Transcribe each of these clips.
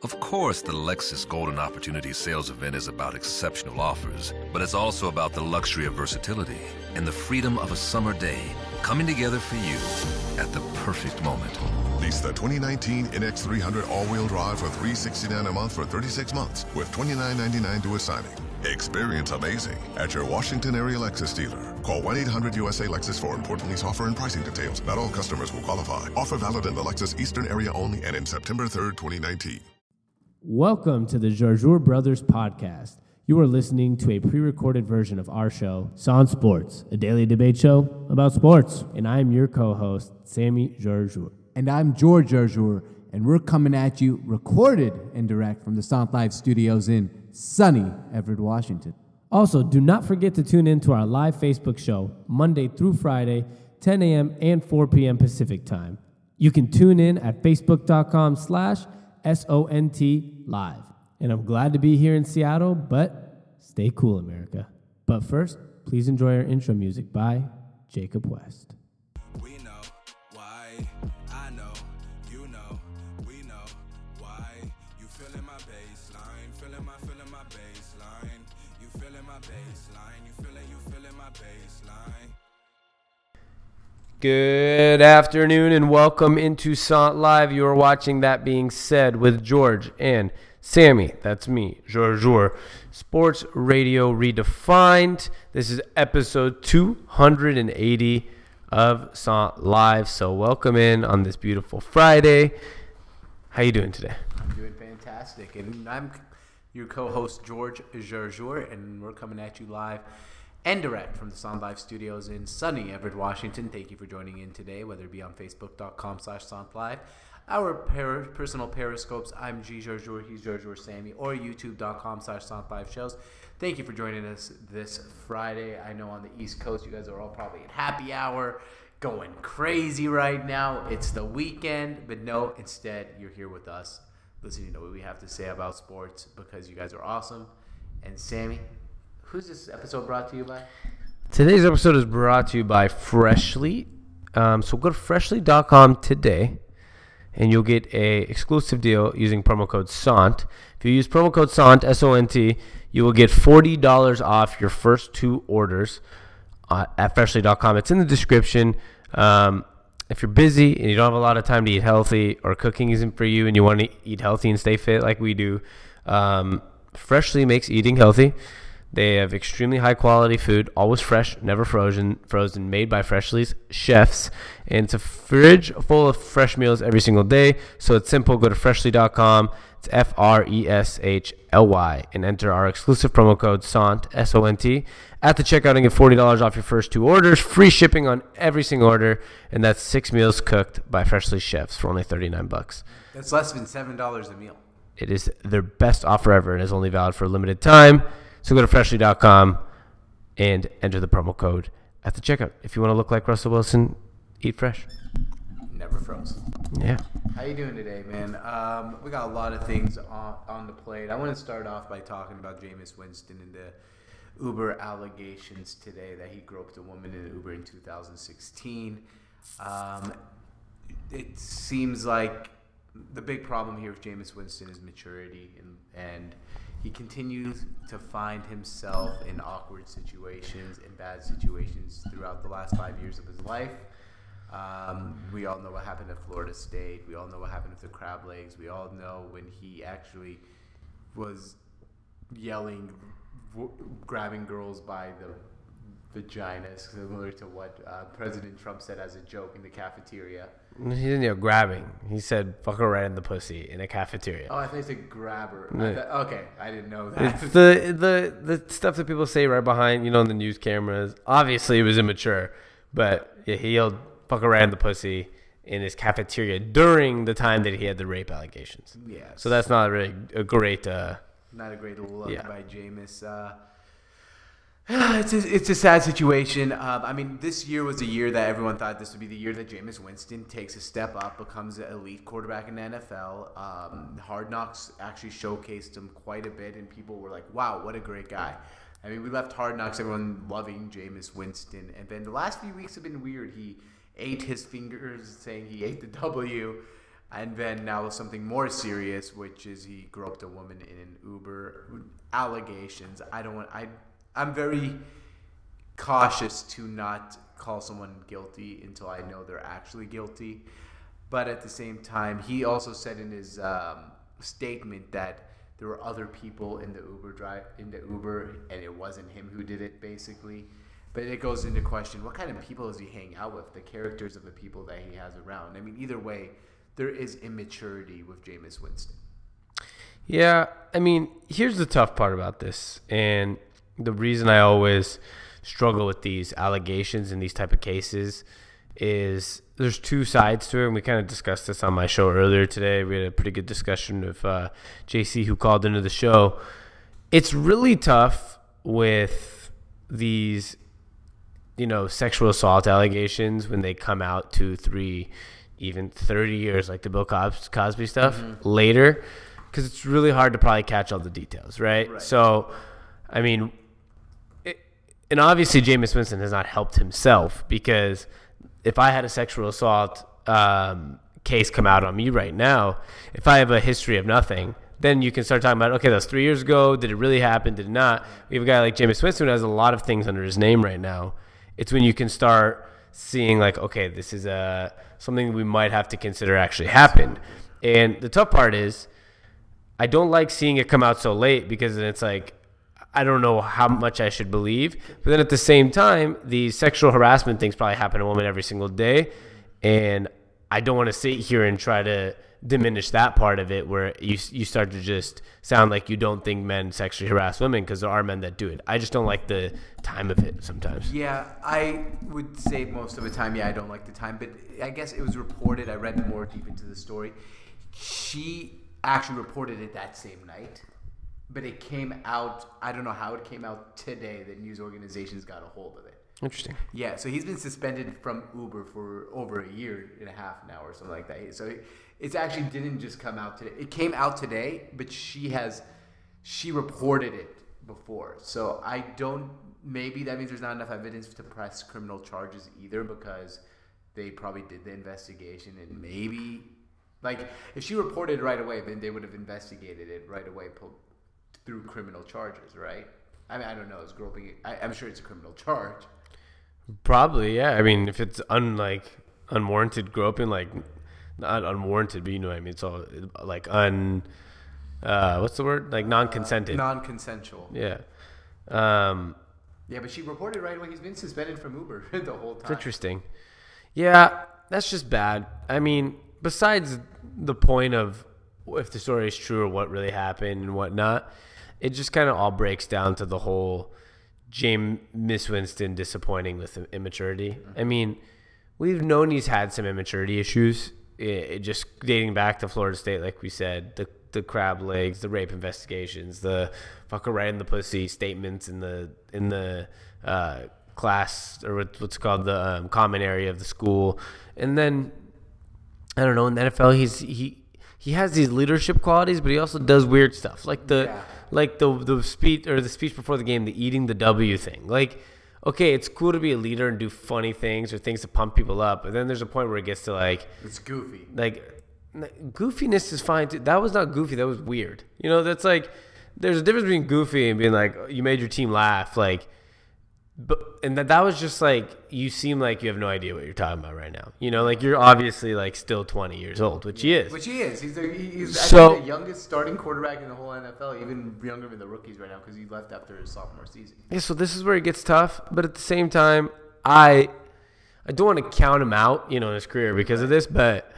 Of course, the Lexus Golden Opportunity Sales Event is about exceptional offers, but it's also about the luxury of versatility and the freedom of a summer day coming together for you at the perfect moment. Lease the 2019 NX300 all-wheel drive for 369 a month for 36 months with $29.99 to a signing. Experience amazing at your Washington area Lexus dealer. Call 1-800-USA-LEXUS for important lease offer and pricing details. Not all customers will qualify. Offer valid in the Lexus Eastern area only and in September 3rd, 2019. Welcome to the Jarjour Brothers podcast. You are listening to a pre recorded version of our show, Son Sports, a daily debate show about sports. And I am your co host, Sammy Jarjour. And I'm George Jarjour, and we're coming at you recorded and direct from the SONT Live studios in sunny Everett, Washington. Also, do not forget to tune in to our live Facebook show, Monday through Friday, 10 a.m. and 4 p.m. Pacific time. You can tune in at facebook.com slash S-O-N-T live. And I'm glad to be here in Seattle, but stay cool, America. But first, please enjoy our intro music by Jacob West. We know why. Good afternoon and welcome into SONT Live. You are watching That Being Said with George and Sammy. That's me, George Jour. Sports Radio Redefined. This is episode 280 of SONT Live. So welcome in on this beautiful Friday. How you doing today? I'm doing fantastic. And I'm your co-host, George Jarjour, and we're coming at you live and direct from the SONT Live studios in sunny Everett, Washington. Thank you for joining in today, whether it be on Facebook.com slash Live, our per- personal periscopes. I'm G. Jarjour, he's Jarjour Sammy, or YouTube.com slash Live shows. Thank you for joining us this Friday. I know on the East Coast, you guys are all probably at happy hour, going crazy right now. It's the weekend, but no, instead, you're here with us, listening to what we have to say about sports because you guys are awesome. And Sammy, Who's this episode brought to you by? Today's episode is brought to you by Freshly. Um, so go to freshly.com today and you'll get a exclusive deal using promo code SONT. If you use promo code SONT, S O N T, you will get $40 off your first two orders uh, at freshly.com. It's in the description. Um, if you're busy and you don't have a lot of time to eat healthy or cooking isn't for you and you want to eat healthy and stay fit like we do, um, Freshly makes eating healthy. They have extremely high quality food, always fresh, never frozen, frozen, made by Freshly's chefs. And it's a fridge full of fresh meals every single day. So it's simple. Go to freshly.com. It's F R E S H L Y and enter our exclusive promo code SONT, S O N T, at the checkout and get $40 off your first two orders. Free shipping on every single order. And that's six meals cooked by Freshly chefs for only 39 bucks. That's less than $7 a meal. It is their best offer ever and is only valid for a limited time. So go to freshly.com and enter the promo code at the checkout. If you want to look like Russell Wilson, eat fresh. Never froze. Yeah. How you doing today, man? Um, we got a lot of things on, on the plate. I want to start off by talking about Jameis Winston and the Uber allegations today that he groped a woman in Uber in 2016. Um, it seems like the big problem here with Jameis Winston is maturity and and – he continues to find himself in awkward situations, in bad situations throughout the last five years of his life. Um, we all know what happened at Florida State. We all know what happened with the crab legs. We all know when he actually was yelling, grabbing girls by the vaginas, similar to what uh, President Trump said as a joke in the cafeteria. He didn't know grabbing. He said "fuck her right in the pussy" in a cafeteria. Oh, I think he said grabber. I thought, okay, I didn't know that. It's the the the stuff that people say right behind you know on the news cameras. Obviously, it was immature, but yeah, he yelled "fuck her right in the pussy" in his cafeteria during the time that he had the rape allegations. Yeah. So that's not really a great. Uh, not a great look Yeah. by Jameis. Uh, it's a, it's a sad situation. Um, I mean, this year was a year that everyone thought this would be the year that Jameis Winston takes a step up, becomes an elite quarterback in the NFL. Um, Hard Knocks actually showcased him quite a bit, and people were like, "Wow, what a great guy." I mean, we left Hard Knocks, everyone loving Jameis Winston, and then the last few weeks have been weird. He ate his fingers, saying he ate the W. And then now something more serious, which is he groped a woman in an Uber. Allegations. I don't want. I. I'm very cautious to not call someone guilty until I know they're actually guilty. But at the same time, he also said in his um, statement that there were other people in the Uber drive in the Uber, and it wasn't him who did it, basically. But it goes into question: what kind of people does he hang out with? The characters of the people that he has around. I mean, either way, there is immaturity with Jameis Winston. Yeah, I mean, here's the tough part about this, and the reason I always struggle with these allegations in these type of cases is there's two sides to it, and we kind of discussed this on my show earlier today. We had a pretty good discussion with uh, JC who called into the show. It's really tough with these, you know, sexual assault allegations when they come out two, three, even 30 years, like the Bill Cos- Cosby stuff later, because it's really hard to probably catch all the details, right? Right. So, I mean, and obviously Jameis Winston has not helped himself because if I had a sexual assault um, case come out on me right now, if I have a history of nothing, then you can start talking about okay, that was three years ago. Did it really happen? Did it not? We have a guy like Jameis Winston who has a lot of things under his name right now. It's when you can start seeing like okay, this is a something we might have to consider actually happened. And the tough part is, I don't like seeing it come out so late because then it's like I don't know how much I should believe. But then at the same time, the sexual harassment things probably happen to women every single day, and I don't want to sit here and try to diminish that part of it where you you start to just sound like you don't think men sexually harass women because there are men that do it. I just don't like the time of it sometimes. Yeah, I would say most of the time, yeah, I don't like the time, but I guess it was reported. I read more deep into the story. She actually reported it that same night, but it came out. I don't know how it came out today. that news organizations got a hold of it. Interesting. Yeah, so he's been suspended from Uber for over a year and a half now, or something like that. So it, it's actually didn't just come out today. It came out today, but she has she reported it before. So I don't. Maybe that means there's not enough evidence to press criminal charges either, because they probably did the investigation and maybe. Like if she reported right away, then they would have investigated it right away, through criminal charges, right? I mean, I don't know. It's groping. I, I'm sure it's a criminal charge. Probably, yeah. I mean, if it's unlike unwarranted groping, like not unwarranted, but you know what I mean. It's all like un. Uh, what's the word? Like non-consented. Non-consensual. yeah. Um, Yeah, but she reported right away. He's been suspended from Uber the whole it's time. interesting. Yeah, that's just bad. I mean, besides the point of if the story is true or what really happened and whatnot, it just kind of all breaks down to the whole James Miss Winston disappointing with immaturity. I mean, we've known he's had some immaturity issues. It, just dating back to Florida State, like we said, the the crab legs, the rape investigations, the fucker right in the pussy statements in the in the uh, class or what's called the um, common area of the school, and then I don't know in the NFL he's he he has these leadership qualities, but he also does weird stuff like the Yeah. Like the the speech or the speech before the game, the eating the W thing. Like, okay, it's cool to be a leader and do funny things or things to pump people up, but then there's a point where it gets to like It's goofy. like goofiness is fine too. That was not goofy. That was weird. You know, that's like there's a difference between goofy and being like you made your team laugh. Like, but and that that was just like you seem like you have no idea what you're talking about right now. You know, like you're obviously like still 20 years old, which he is. Which he is. He's, the, he's So- the youngest starting quarterback in the whole NFL, even younger than the rookies right now because he left after his sophomore season. Yeah, so this is where it gets tough, but at the same time, I I don't want to count him out, you know, in his career because of this, but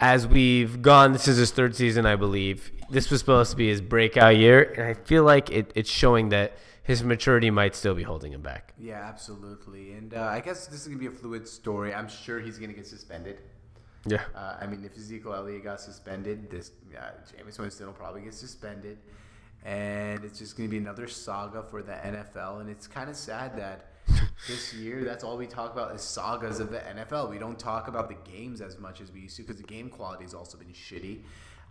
as we've gone, this is his third season, I believe. This was supposed to be his breakout year, and I feel like it, it's showing that his maturity might still be holding him back. Yeah, absolutely. And uh, I guess this is going to be a fluid story. I'm sure he's going to get suspended. Yeah. Uh, I mean, if Ezekiel Elliott got suspended, this uh, Jameis Winston will probably get suspended, and it's just going to be another saga for the NFL. And it's kind of sad that this year, that's all we talk about is sagas of the NFL. We don't talk about the games as much as we used to because the game quality has also been shitty.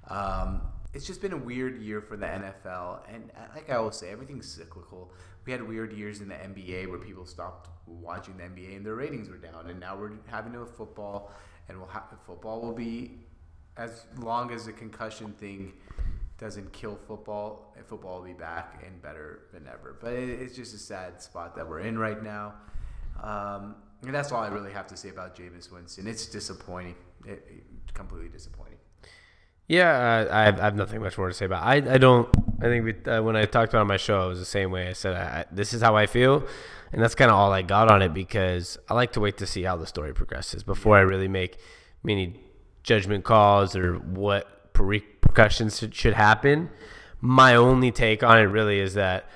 Um, it's just been a weird year for the NFL, and uh, like I always say, everything's cyclical. We had weird years in the NBA where people stopped watching the NBA and their ratings were down, and now we're having a football, and we'll ha- football will be as long as the concussion thing doesn't kill football, football will be back and better than ever. But it, it's just a sad spot that we're in right now. Um, and that's all I really have to say about Jameis Winston. It's disappointing. It, it- completely disappointing. Yeah, I, have, I have nothing much more to say about. It. I I don't. I think we, uh, when I talked about my show, it was the same way. I said I, this is how I feel, and that's kind of all I got on it because I like to wait to see how the story progresses before I really make many judgment calls or what repercussions should, should happen. My only take on it really is that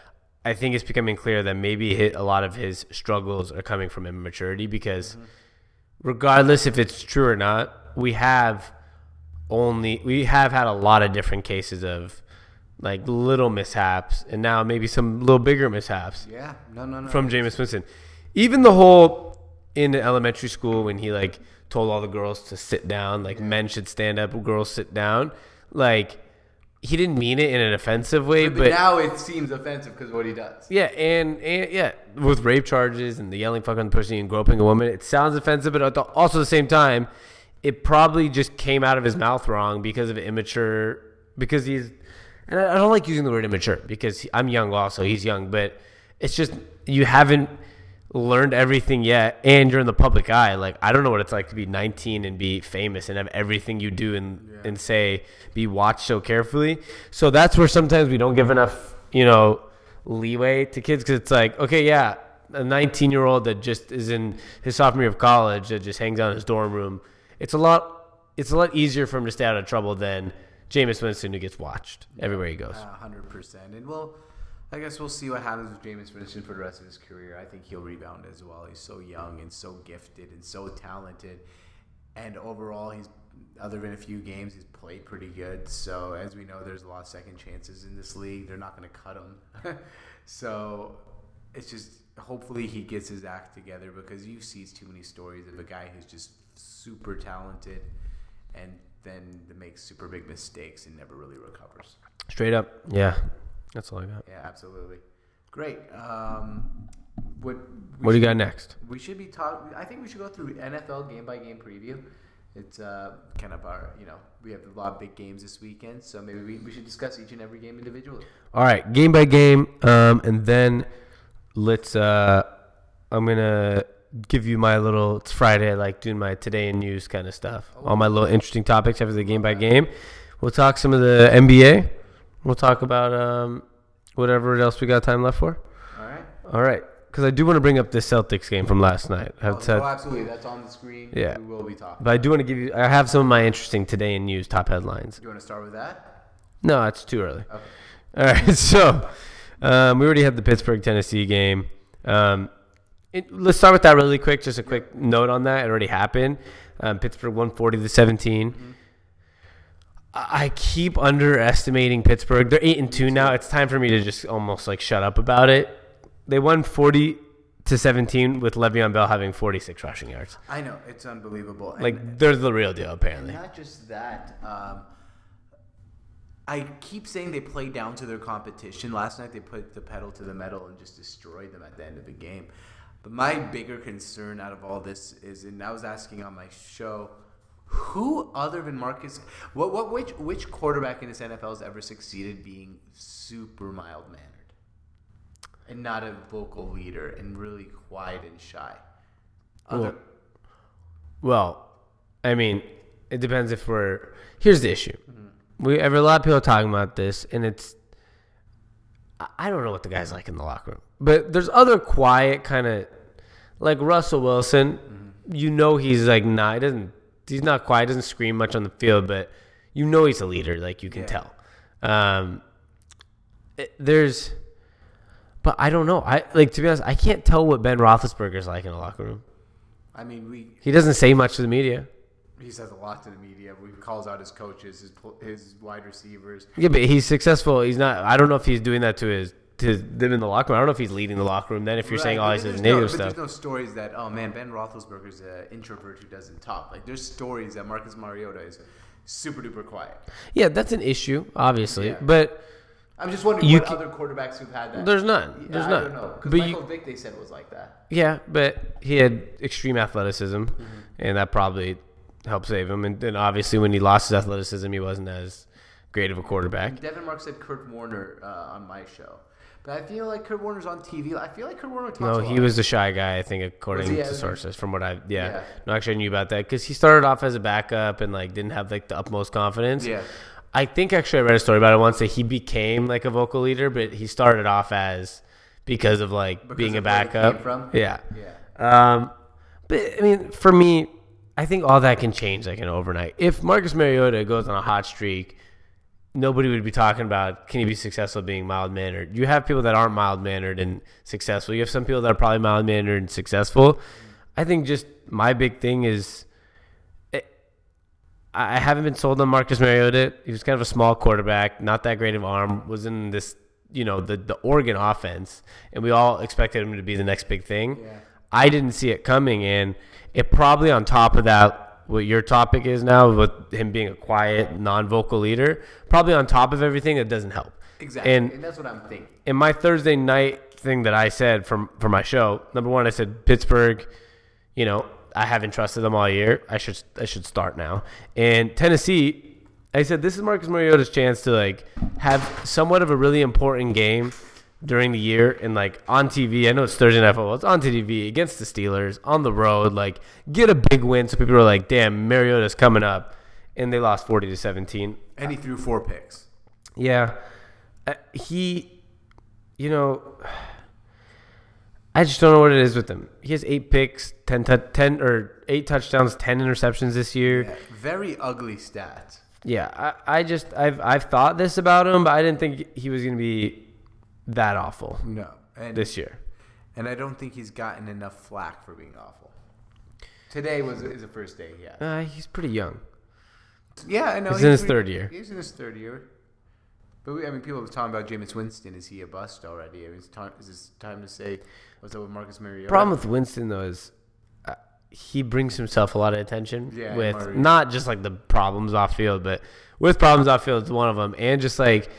I think it's becoming clear that maybe a lot of his struggles are coming from immaturity because regardless if it's true or not, we have only we have had a lot of different cases of like little mishaps and now maybe some little bigger mishaps Yeah, no, no, no. from Jameis Winston. Even the whole in elementary school when he like told all the girls to sit down, like men should stand up, girls sit down. Like he didn't mean it in an offensive way, but, but now it seems offensive because what he does. yeah, and, and yeah, with rape charges and the yelling fucking person and groping a woman, it sounds offensive, but at the, also at the same time, it probably just came out of his mouth wrong because of immature. Because he's, and I, don't like using the word immature because I'm young also. He's young, but it's just you haven't learned everything yet, and you're in the public eye. Like I don't know what it's like to be 19 and be famous and have everything you do and and say be watched so carefully. So that's where sometimes we don't give enough, you know, leeway to kids because it's like, okay, yeah, a 19 year old that just is in his sophomore year of college that just hangs out in his dorm room. It's a lot. It's a lot easier for him to stay out of trouble than Jameis Winston who gets watched everywhere he goes. hundred percent. And well, I guess we'll see what happens with Jameis Winston for the rest of his career. I think he'll rebound as well. He's so young and so gifted and so talented. And overall, he's other than a few games, he's played pretty good. So as we know, there's a lot of second chances in this league. They're not going to cut him. so it's just hopefully he gets his act together because you see too many stories of a guy who's just super talented and then makes super big mistakes and never really recovers. Straight up, yeah. That's all I got. Yeah, absolutely. Great. Um, what What do you got next? We should be talking. I think we should go through NFL game by game preview. It's uh, kind of our, you know, we have a lot of big games this weekend, so maybe we, we should discuss each and every game individually. All right, game by game, um, and then let's. Uh, I'm gonna give you my little. It's Friday. I like doing my today in news kind of stuff. All my little interesting topics after the game by game. We'll talk some of the NBA. We'll talk about um, whatever else we got time left for. All right. All right, because I do want to bring up the Celtics game from last night. Oh, oh, absolutely. That's on the screen. Yeah. We will be talking. but I do want to give you. I have some of my interesting today in news top headlines. you want to start with that? No, it's too early. Okay. All right, so um, we already had the Pittsburgh Tennessee game. Um, it, let's start with that really quick. Just a quick note on that. It already happened. Um, Pittsburgh 140 to 17 I I keep underestimating Pittsburgh. They're eight and two now. It's time for me to just almost like shut up about it. They won forty to seventeen with Le'Veon Bell having forty six rushing yards. I know it's unbelievable. And- Like they're the real deal, apparently. not just that. Um, I keep saying they play down to their competition. Last night they put the pedal to the metal and just destroyed them at the end of the game. But my bigger concern out of all this is, and I was asking on my show, who other than Marcus, what, what, which, which quarterback in this NFL has ever succeeded being super mild mannered and not a vocal leader and really quiet and shy? Other, Well, I mean, it depends if we're. Here's the issue. We have a lot of people talking about this, and it's. I don't know what the guy's like in the locker room, but there's other quiet kind of, like Russell Wilson. You know he's like not. He doesn't. He's not quiet. Doesn't scream much on the field, but you know he's a leader. Like you can Yeah. tell. Um, it- there's, but I don't know. I like to be honest. I can't tell what Ben Roethlisberger's like in a locker room. I mean, we He doesn't say much to the media. he says a lot to the media. He calls out his coaches, his his wide receivers. Yeah, but he's successful. He's not. I don't know if he's doing that to his to them in the locker room. I don't know if he's leading the locker room. Then if you're saying all this is negative but stuff, There's no stories that oh man, Ben Roethlisberger's an introvert who doesn't talk. Like there's stories that Marcus Mariota is super duper quiet. yeah, that's an issue, obviously. Yeah. But I'm just wondering You what ca- other quarterbacks who've had that. there's none. Yeah, There's I none. don't know because Michael you, Vick they said was like that. yeah, but he had extreme athleticism, Mm-hmm. and that probably helped save him. And then obviously when he lost his athleticism, he wasn't as great of a quarterback. Devin Mark said Kurt Warner uh, on my show. But I feel like Kurt Warner's on TV. I feel like Kurt Warner talks No, a he was the shy guy, I think, according he? to Yeah, sources. From what I, yeah. Yeah. no, actually, I knew about that because he started off as a backup and like didn't have like the utmost confidence. Yeah. I think actually I read a story about it once that he became like a vocal leader, but he started off as because of like Because being a of where backup. came from? Yeah. Yeah. Um, but I mean, for me, I think all that can change like an overnight. If Marcus Mariota goes on a hot streak, nobody would be talking about can you be successful being mild mannered. You have people that aren't mild mannered and successful. You have some people that are probably mild mannered and successful. I think just my big thing is. eh, I I haven't been sold on Marcus Mariota. He was kind of a small quarterback, not that great of arm. Was in this, you know, the the Oregon offense, and we all expected him to be the next big thing. Yeah. I didn't see it coming, and it probably on top of that, what your topic is now, with him being a quiet, non-vocal leader, probably on top of everything, that doesn't help. Exactly. And And, that's what I'm thinking. in my Thursday night thing that I said from for my show, number one, I said Pittsburgh. You know, I haven't trusted them all year. I should I should start now. And Tennessee, I said this is Marcus Mariota's chance to like have somewhat of a really important game during the year and like on TV. I know it's Thursday night football. It's on TV against the Steelers on the road. Like get a big win so people are like, damn, Mariota's coming up. And they lost forty to seventeen. And he threw four picks. Yeah. Uh, he, you know, I just don't know what it is with him. He has eight picks, 10, tou- 10 or eight touchdowns, 10 interceptions this year. Yeah, very ugly stats. Yeah, I, I just, I've, I've thought this about him, but I didn't think he was going to be that awful No. And this year. and I don't think he's gotten enough flack for being awful. Today was is the first day, yeah. Uh, he's pretty young. Yeah, I know. He's in his pretty- third year. He's in his third year. But we, I mean, people were talking about Jameis Winston. Is he a bust already? I mean, is, time, is this time to say what's up with Marcus Mariota? Problem with Winston though is uh, he brings himself a lot of attention Yeah, with Mario. not just like the problems off field, but with problems off field, it's one of them, and just like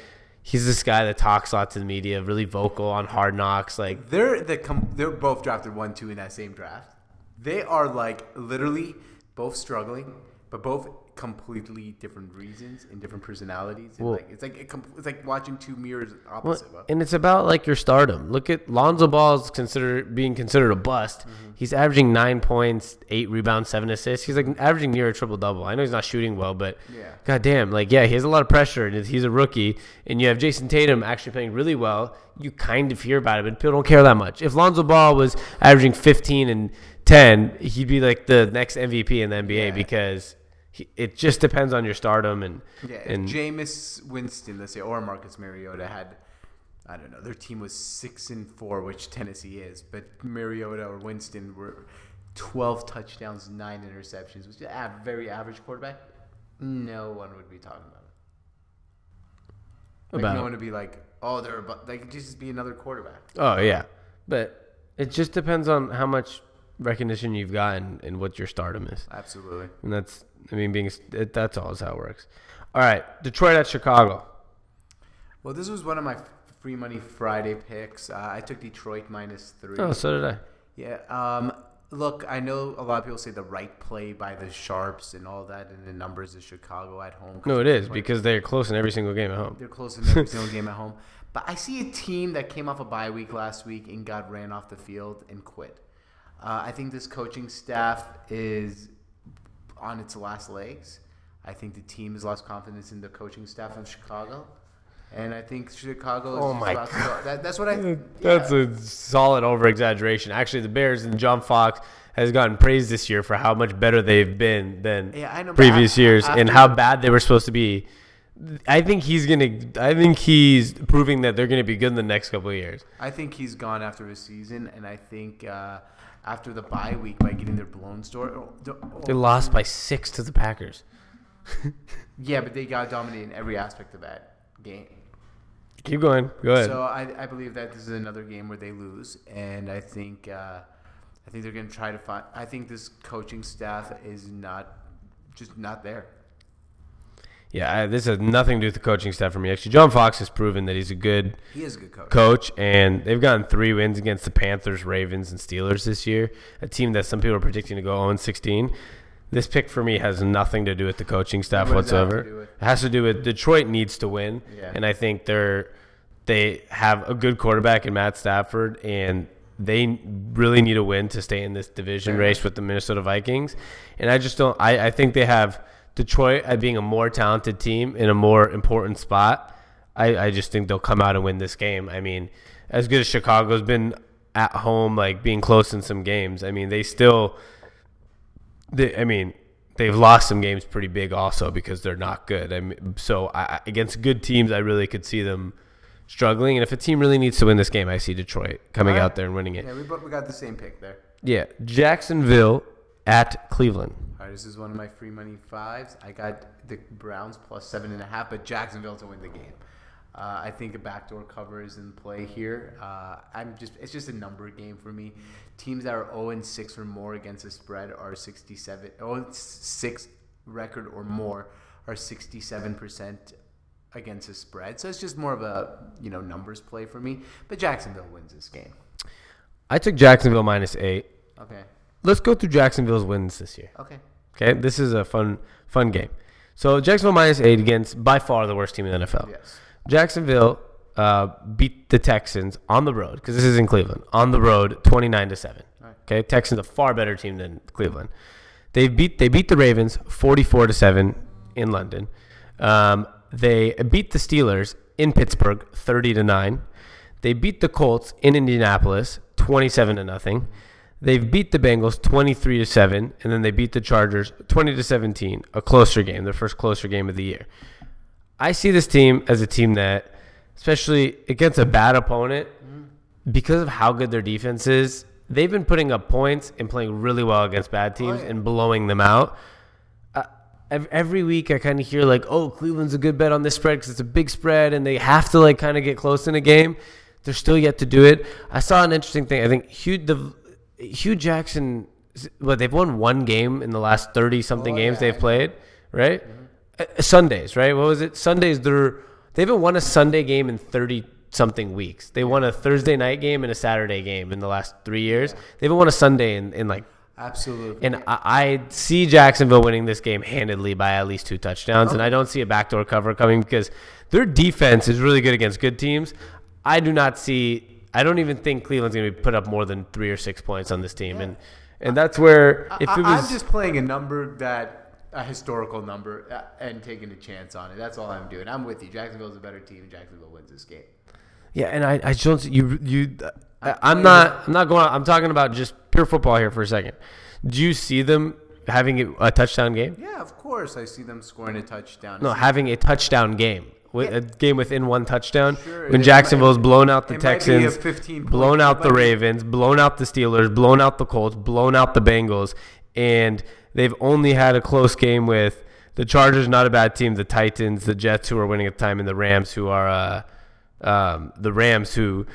he's this guy that talks a lot to the media, really vocal on Hard Knocks, like They're the com- they're both drafted one two in that same draft. They are like literally both struggling, but both completely different reasons and different personalities. And Well- like it's like it it's like watching two mirrors opposite. bro. and it's about like your stardom. Look at Lonzo Ball is considered being considered a bust. Mm-hmm. He's averaging nine points, eight rebounds, seven assists. He's like averaging near a triple double. I know he's not shooting well, but Yeah. goddamn, like yeah, he has a lot of pressure, and he's a rookie. And you have Jayson Tatum actually playing really well. You kind of hear about it, but people don't care that much. If Lonzo Ball was averaging fifteen and ten, he'd be like the next MVP in the NBA Yeah. because. He, it just depends on your stardom and Yeah, if and Jameis Winston, let's say, or Marcus Mariota had, I don't know, their team was six and four, which Tennessee is, but Mariota or Winston were twelve touchdowns, nine interceptions, which is a very average quarterback. No one would be talking about it. Like, About no one would be like, oh, they're about, like just be another quarterback. Oh yeah, but it just depends on how much recognition you've gotten and what your stardom is, Absolutely. and that's I mean being it, that's all is how it works. All right, Detroit at Chicago. Well, this was one of my free money Friday picks. Uh, I took Detroit minus three. Oh, so did I. Yeah. Um, look, I know a lot of people say the right play by the Sharps and all that, and the numbers is Chicago at home. No, it is because they're close in every single game at home. they're close in every single game at home. But I see a team that came off a bye week last week and got ran off the field and quit. Uh, I think this coaching staff is on its last legs. I think the team has lost confidence in the coaching staff of Chicago. And I think Chicago is Oh my about to go. That, that's what I. That's a solid over exaggeration. Actually, the Bears and John Fox has gotten praised this year for how much better they've been than Yeah, know, previous a- years and how bad they were supposed to be. I think he's gonna. I think he's proving that they're gonna be good in the next couple of years. I think he's gone after his season, and I think uh, after the bye week by getting their blown store. They lost by six to the Packers. Yeah, but they got dominated in every aspect of that game. Keep going. Go ahead. So I, I believe that this is another game where they lose, and I think uh, I think they're going to try to find. I think this coaching staff is not just not there. Yeah, I, this has nothing to do with the coaching staff for me. Actually, John Fox has proven that he's a good He is a good coach. coach, and they've gotten three wins against the Panthers, Ravens, and Steelers this year. A team that some people are predicting to go 0 16. This pick for me has nothing to do with the coaching staff What does that have to whatsoever. It has to do with Detroit needs to win, Yeah. and I think they're they have a good quarterback in Matt Stafford, and they really need a win to stay in this division Fair race with the Minnesota Vikings. And I just don't. I, I think they have Detroit at being a more talented team in a more important spot. I, I just think they'll come out and win this game. I mean, as good as Chicago's been at home, like being close in some games. I mean, they still they, I mean, they've lost some games pretty big also because they're not good. I mean, so I, against good teams, I really could see them struggling. And if a team really needs to win this game, I see Detroit coming right. out there and winning it. Yeah, we, we got the same pick there. Yeah, Jacksonville at Cleveland. All right, this is one of my free money fives. I got the Browns plus seven and a half, but Jacksonville to win the game. Uh, I think a backdoor cover is in play here. Uh, I'm just it's just a number game for me. Teams that are 0 and 6 or more against the spread are 67 0 6 record or more are 67% against the spread. So it's just more of a, you know, numbers play for me, but Jacksonville wins this game. I took Jacksonville minus eight. Okay. Let's go through Jacksonville's wins this year. Okay. Okay, this is a fun fun game. So Jacksonville minus eight against by far the worst team in the NFL. Yes. Jacksonville uh, beat the Texans on the road because this is in Cleveland on the road, twenty nine to seven. Okay, Texans a far better team than Cleveland. They beat they beat the Ravens forty four to seven in London. Um, they beat the Steelers in Pittsburgh thirty to nine. They beat the Colts in Indianapolis twenty seven to nothing. They've beat the Bengals 23 to 7 and then they beat the Chargers 20 to 17, a closer game, their first closer game of the year. I see this team as a team that, especially against a bad opponent, because of how good their defense is, they've been putting up points and playing really well against bad teams yeah. and blowing them out. Uh, every week I kind of hear like, "Oh, Cleveland's a good bet on this spread because it's a big spread and they have to like kind of get close in a game." They're still yet to do it. I saw an interesting thing. I think Hue the Hue Jackson, what they've won one game in the last thirty something Oh, games yeah, they've played, right? Uh, Sundays, right? What was it? Sundays. They're they haven't won a Sunday game in thirty something weeks. They won a Thursday night game and a Saturday game in the last three years. They haven't won a Sunday in, in like. Absolutely. And I, I see Jacksonville winning this game handedly by at least two touchdowns, and I don't see a backdoor cover coming because their defense is really good against good teams. I do not see. I don't even think Cleveland's going to be put up more than three or six points on this team, and and that's where if I, it was I'm just playing a number that a historical number uh, and taking a chance on it. That's all I'm doing. I'm with you. Jacksonville's a better team. Jacksonville wins this game. Yeah, and I, I don't you you. I, I'm not I'm not going. I'm talking about just pure football here for a second. Do you see them having a touchdown game? Yeah, of course. I see them scoring a touchdown. No, having a touchdown game. Wi- A game within one touchdown. Sure, when Jacksonville's might- blown out the it might be a Texans, 15 blown out the Ravens, blown out the Steelers, blown out the Colts, blown out the Bengals, and they've only had a close game with the Chargers, not a bad team, the Titans, the Jets, who are winning at the time, and the Rams, who are uh, um, the Rams, who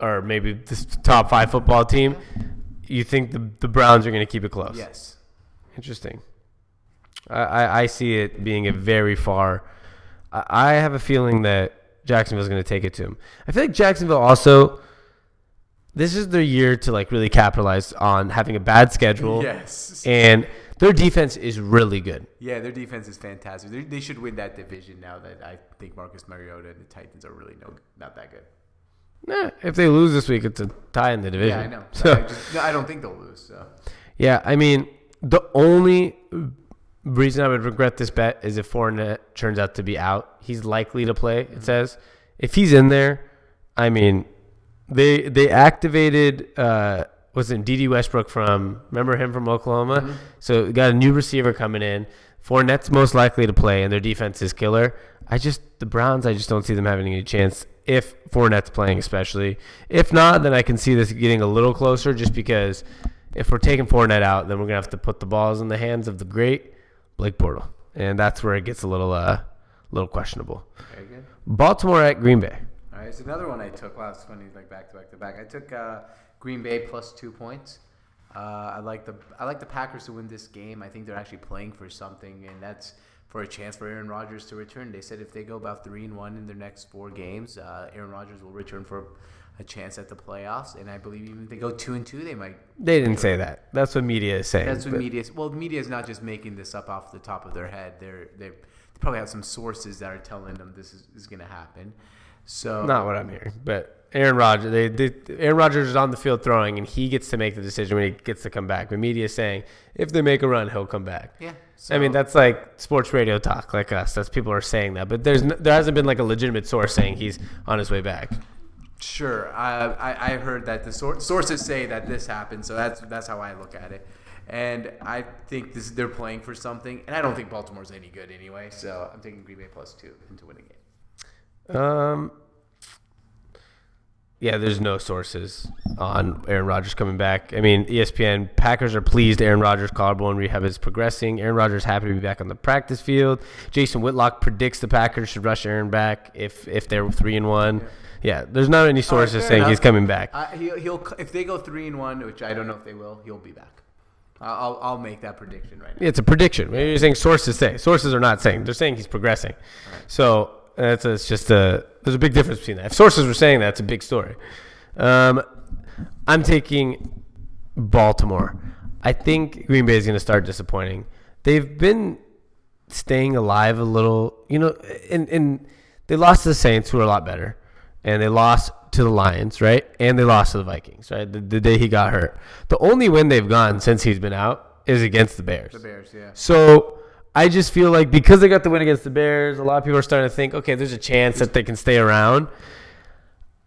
are maybe the top five football team. You think the the Browns are going to keep it close? Yes. Interesting. I, I see it being a very far. I, have a feeling that Jacksonville's going to take it to him. I feel like Jacksonville also. This is their year to like really capitalize on having a bad schedule. Yes. And their defense is really good. Yeah, their defense is fantastic. They, they should win that division now that I think Marcus Mariota and the Titans are really no not that good. Eh, if they lose this week, it's a tie in the division. Yeah, I know. So, I, just, no, I don't think they'll lose. So Yeah, I mean, the only reason I would regret this bet is if Fournette turns out to be out. He's likely to play. It says if he's in there, I mean, they they activated uh, was it Dede Westbrook from remember him from Oklahoma? So we got a new receiver coming in. Fournette's most likely to play, and their defense is killer. I just the Browns, I just don't see them having any chance if Fournette's playing, especially. If not, then I can see this getting a little closer, just because if we're taking Fournette out, then we're gonna have to put the balls in the hands of the great Blake Bortle, and that's where it gets a little uh, little questionable. very good. Baltimore at Green Bay. All right, it's another one I took. Wow, it's funny, like back to back to back. I took uh, Green Bay plus two points. Uh, I like the I like the Packers to win this game. I think they're actually playing for something, and that's for a chance for Aaron Rodgers to return. They said if they go about three and one in their next four games, uh, Aaron Rodgers will return for a chance at the playoffs. And I believe even if they go two and two, they might. They didn't say that. That's what media is saying. That's what but- media. Well, media is not just making this up off the top of their head. They're they probably have some sources that are telling them this is, is going to happen. So Not what I'm hearing, but Aaron Rodgers. They, they Aaron Rodgers is on the field throwing, and he gets to make the decision when he gets to come back. The media is saying if they make a run, he'll come back. yeah. I mean that's like sports radio talk, like us. That's people are saying that, but there's there hasn't been like a legitimate source saying he's on his way back. Sure, I, I I heard that the sor- sources say that this happened, so that's that's how I look at it, and I think this they're playing for something, and I don't think Baltimore's any good anyway, so I'm taking Green Bay plus two into winning game. Um, yeah, there's no sources on Aaron Rodgers coming back. I mean, ESPN Packers are pleased Aaron Rodgers' collarbone rehab is progressing. Aaron Rodgers happy to be back on the practice field. Jason Whitlock predicts the Packers should rush Aaron back if if they're three and one. Yeah, there's not any sources fair saying enough. he's coming back. Uh, he'll, he'll if they go three and one, which I don't know if they will, he'll be back. I'll I'll, make that prediction right now. It's a prediction. You're saying sources say. Sources are not saying. They're saying he's progressing. So that's it's just a there's a big difference between that. If sources were saying that, it's a big story. Um, I'm taking Baltimore. I think Green Bay is going to start disappointing. They've been staying alive a little, you know, and and they lost to the Saints, who are a lot better, and they lost to the Lions, right? And they lost to the Vikings, right? The, the day he got hurt. The only win they've gotten since he's been out is against the Bears. The Bears, yeah. So I just feel like because they got the win against the Bears, a lot of people are starting to think, okay, there's a chance that they can stay around.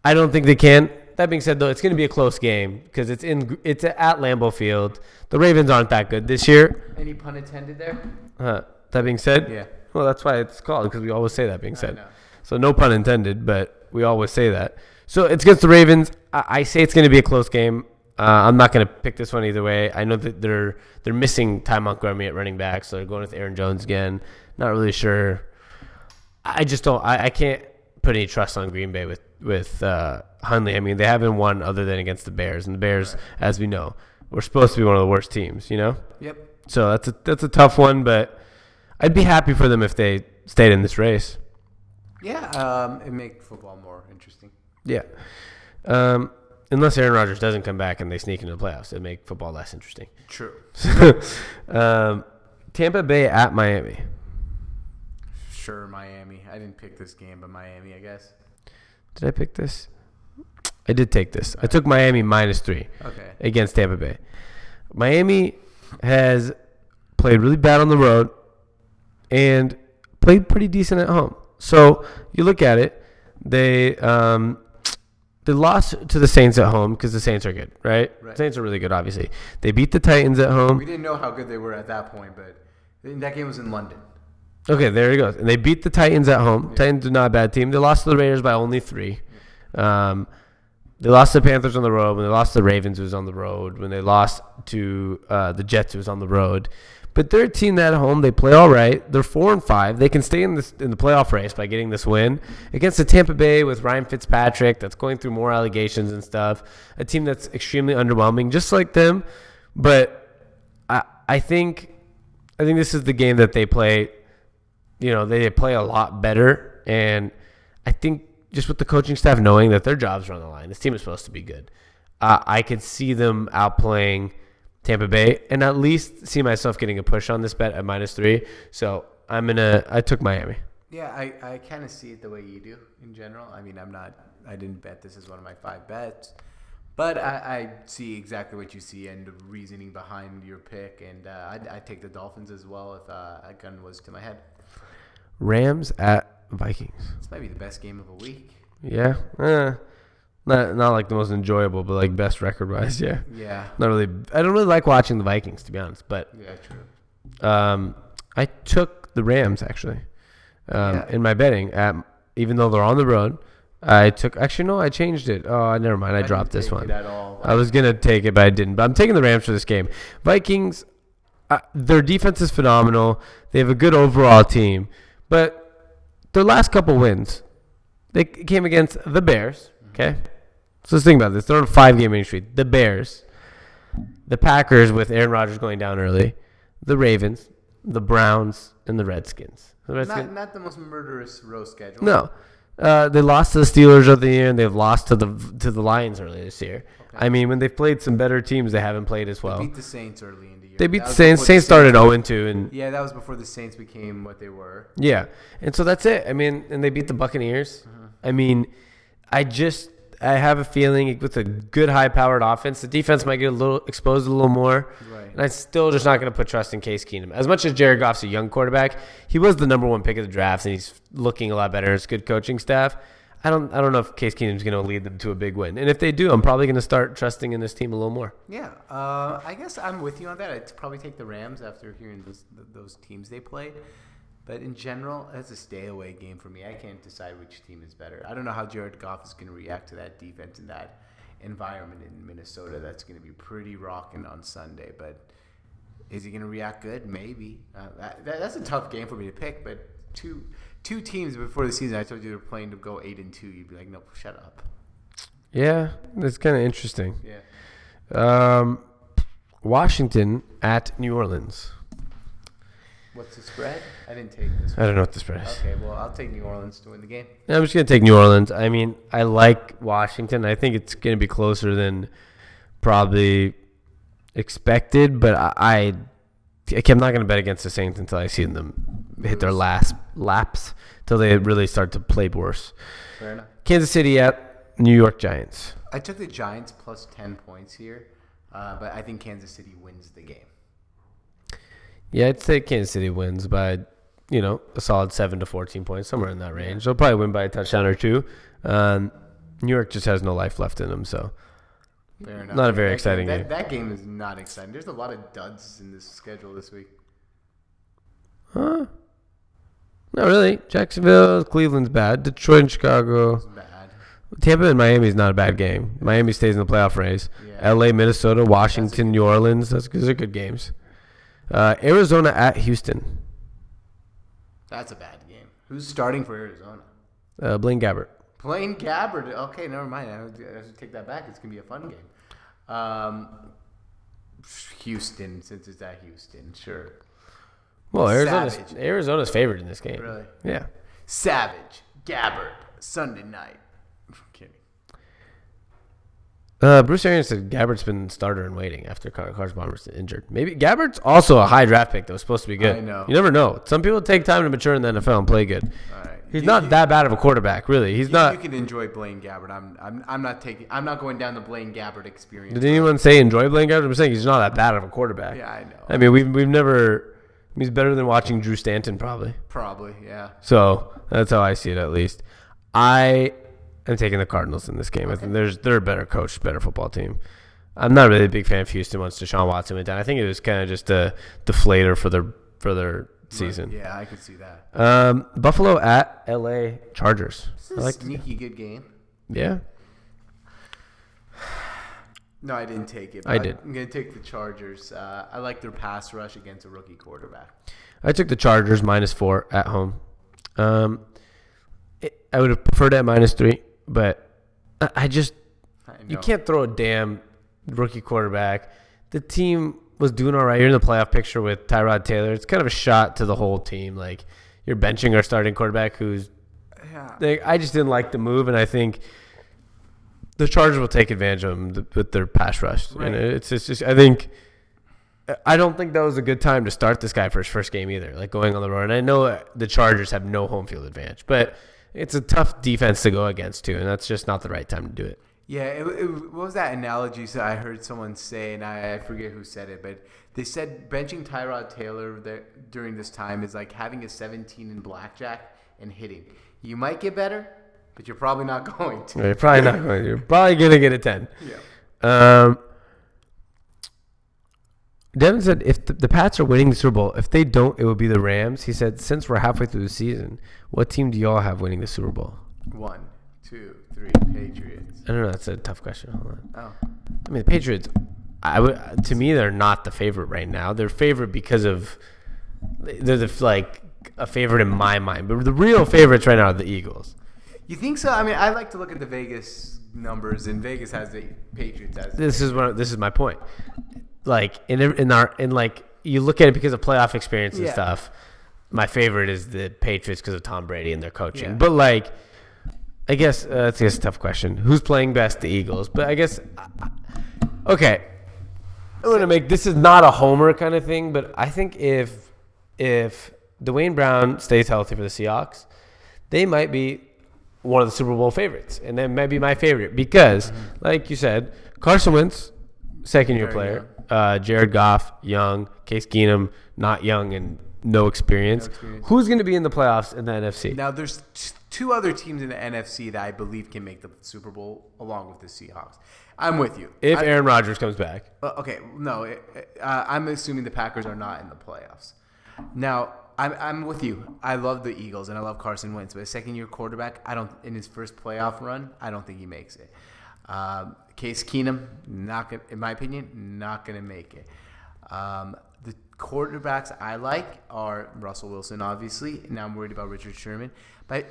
I don't think they can. That being said, though, it's going to be a close game because it's in it's at Lambeau Field. The Ravens aren't that good this year. Any pun intended there? Uh, that being said, Yeah. Well, that's why it's called because we always say that being said. know. So no pun intended, but we always say that. So it's against the Ravens. I, I say it's going to be a close game. Uh, I'm not going to pick this one either way. I know that they're they're missing Ty Montgomery at running back, so they're going with Aaron Jones again. Not really sure. I just don't. I, I can't put any trust on Green Bay with with uh, Hundley. I mean, they haven't won other than against the Bears, and the Bears, as we know, were supposed to be one of the worst teams. You know. Yep. So that's a that's a tough one, but I'd be happy for them if they stayed in this race. Yeah. Um, it make football more interesting. Yeah. Um, unless Aaron Rodgers doesn't come back and they sneak into the playoffs, it'd make football less interesting. True. um, Tampa Bay at Miami. Sure, Miami. I didn't pick this game, but Miami, I guess. Did I pick this? I did take this. I took Miami minus three Okay. against Tampa Bay. Miami has played really bad on the road and played pretty decent at home. So you look at it, they um, they lost to the Saints at home because the Saints are good, right? Right. Saints are really good, obviously. They beat the Titans at home. We didn't know how good they were at that point, but that game was in London. Okay, there he goes. And they beat the Titans at home. Titans are not a bad team. They lost to the Raiders by only three. Um, they lost to the Panthers on the road. When they lost to the Ravens, it was on the road. When they lost to uh, the Jets, it was on the road. But they're a team that at home they play all right. They're four and five. They can stay in this in the playoff race by getting this win against the Tampa Bay with Ryan Fitzpatrick, that's going through more allegations and stuff. A team that's extremely underwhelming, just like them. But I I think I think this is the game that they play you know, they play a lot better. And I think just with the coaching staff knowing that their jobs are on the line, this team is supposed to be good. Uh, I could see them outplaying Tampa Bay and at least see myself getting a push on this bet at minus three. So I'm gonna. I took Miami. Yeah, I, I kind of see it the way you do in general. I mean, I'm not, I didn't bet this as one of my five bets, but I, I see exactly what you see and the reasoning behind your pick. And uh, I'd, I'd take the Dolphins as well if uh, a gun was to my head. Rams at Vikings. This might be the best game of the week. Yeah. Eh, not not like the most enjoyable, but like best record wise. Yeah. Yeah. Not really. I don't really like watching the Vikings to be honest, but Yeah, true. Um, I took the Rams actually um, Yeah. in my betting. At, even though they're on the road, I took. Actually, no, I changed it. Oh, never mind. I, didn't dropped this one. it at all. I was gonna take it, but I didn't. But I'm taking the Rams for this game. Vikings, uh, their defense is phenomenal. They have a good overall team, but their last couple wins, they came against the Bears. Okay, so let's think about this. They're on a five-game winning streak. The Bears, the Packers with Aaron Rodgers going down early, the Ravens, the Browns, and the Redskins. The Redskins Not, not the most murderous row schedule. no, uh, they lost to the Steelers of the year, and they've lost to the to the Lions earlier this year. I mean, when they've played some better teams, they haven't played as well. They beat the Saints early in the year. They beat That the Saints. the Saints started 0 and 2, and Yeah, that was before the Saints became what they were. Yeah, and so that's it. I mean, and they beat the Buccaneers. I mean, I just I have a feeling with a good high-powered offense, the defense might get a little exposed a little more. Right. And I'm still just not going to put trust in Case Keenum. As much as Jared Goff's a young quarterback, he was the number one pick of the draft, and he's looking a lot better. It's good coaching staff. I don't I don't know if Case Keenum's going to lead them to a big win. And if they do, I'm probably going to start trusting in this team a little more. Yeah, uh, I guess I'm with you on that. I'd probably take the Rams after hearing those those teams they played. But in general, it's a stay away game for me. I can't decide which team is better. I don't know how Jared Goff is going to react to that defense and that environment in Minnesota. That's going to be pretty rocking on Sunday. But is he going to react good? Maybe. Uh, that, that, that's a tough game for me to pick. But two two teams before the season, I told you they're playing to go eight and two. You'd be like, no, shut up. Yeah, that's kind of interesting. Yeah. Um, Washington at New Orleans. What's the spread? I didn't take this. I don't know what the spread is. Okay, well, I'll take New Orleans to win the game. I'm just gonna take New Orleans. I mean, I like Washington. I think it's gonna be closer than probably expected, but I, I, I'm not gonna bet against the Saints until I see them hit their last laps, until they really start to play worse. Fair enough. Kansas City at New York Giants. I took the Giants plus 10 points here, uh, but I think Kansas City wins the game. Yeah, I'd say Kansas City wins by, you know, a solid seven to fourteen points, somewhere in that range. They'll probably win by a touchdown or two. Um, New York just has no life left in them, so Fair enough. Not a very That exciting game. game. That, that game is not exciting. There's a lot of duds in this schedule this week. Huh? Not really. Jacksonville, Cleveland's bad. Detroit and Chicago. Bad. Tampa and Miami is not a bad game. Miami stays in the playoff race. Yeah. LA, Minnesota, Washington, New Orleans. That's, those are good games. Uh, Arizona at Houston. That's a bad game. Who's starting for Arizona? Uh, Blaine Gabbert. Blaine Gabbert. Okay, never mind. I have to I have to take that back. It's going to be a fun game. Um, Houston, since it's at Houston, sure. Well, Arizona's, Savage. Arizona's favored in this game. Really? Yeah. Savage, Gabbert Sunday night. I'm kidding. Uh, Bruce Arians said Gabbert's been starter and waiting after Car- Carson Palmer's injured. Maybe Gabbert's also a high draft pick that was supposed to be good. I know. You never know. Some people take time to mature in the NFL and play good. Right. He's You- not you- that bad of a quarterback, really. He's You, not. you can enjoy Blaine Gabbert. I'm, I'm, I'm not taking. I'm not going down the Blaine Gabbert experience. Did anyone say enjoy Blaine Gabbert? I'm saying he's not that bad of a quarterback. Yeah, I know. I mean, we've we've never. He's better than watching Drew Stanton, probably. Probably, yeah. So that's how I see it, at least. I am taking the Cardinals in this game. I think there's they're a better coach, better football team. I'm not really a big fan of Houston once Deshaun Watson went down. I think it was kind of just a deflator for their for their season. Yeah, I could see that. Um, Buffalo at L.A. Chargers. This I is like a sneaky good game. Yeah, No, I didn't take it. I did. I'm gonna take the Chargers. Uh, I like their pass rush against a rookie quarterback. I took the Chargers minus four at home. Um, it, I would have preferred at minus three, but I, I just I You can't throw a damn rookie quarterback. The team was doing all right. You're in the playoff picture with Tyrod Taylor. It's kind of a shot to the whole team. Like you're benching our starting quarterback, who's. Yeah. They, I just didn't like the move, and I think the Chargers will take advantage of them with their pass rush. Right. And it's just, just, I think. I don't think that was a good time to start this guy for his first game either. Like going on the road, and I know the Chargers have no home field advantage, but it's a tough defense to go against too, and that's just not the right time to do it. Yeah, it, it, what was that analogy so I heard someone say, and I, I forget who said it, but they said benching Tyrod Taylor there, during this time is like having a 17 in blackjack and hitting. You might get better, but you're probably not going to. You're probably not going. to. You're probably gonna get a ten. Yeah. Um, Devin said if the, the Pats are winning the Super Bowl, if they don't, it will be the Rams. He said since we're halfway through the season, what team do y'all have winning the Super Bowl? One, two, three, Patriots. I don't know. That's a tough question. Hold on. Oh, I mean, the Patriots. I would to me they're not the favorite right now. They're favorite because of they're the like a favorite in my mind, but the real favorites right now are the Eagles. you think so? I mean, I like to look at the Vegas numbers, and Vegas has the Patriots as. this is what this is my point. Like in in our in like you look at it because of playoff experience and Yeah. stuff. My favorite is the Patriots because of Tom Brady and their coaching. Yeah. But like, I guess uh, that's guess a tough question. Who's playing best? The Eagles. But I guess okay. I'm gonna make this is not a homer kind of thing, but I think if if Duane Brown stays healthy for the Seahawks, they might be one of the Super Bowl favorites, and that might be my favorite because, like you said, Carson Wentz, second year player, uh, Jared Goff, young, Case Keenum, not young and no experience. No experience. Who's going to be in the playoffs in the NFC? Now, there's t- two other teams in the NFC that I believe can make the Super Bowl along with the Seahawks. I'm with you. if I- Aaron Rodgers comes back, Uh, okay, no, it, uh, I'm assuming the Packers are not in the playoffs. Now, I'm, I'm with you. I love the Eagles and I love Carson Wentz, but a second year quarterback, I don't in his first playoff run, I don't think he makes it. Um, Case Keenum, not gonna, in my opinion, not going to make it. Um, the quarterbacks I like are Russell Wilson, obviously. Now I'm worried about Richard Sherman, but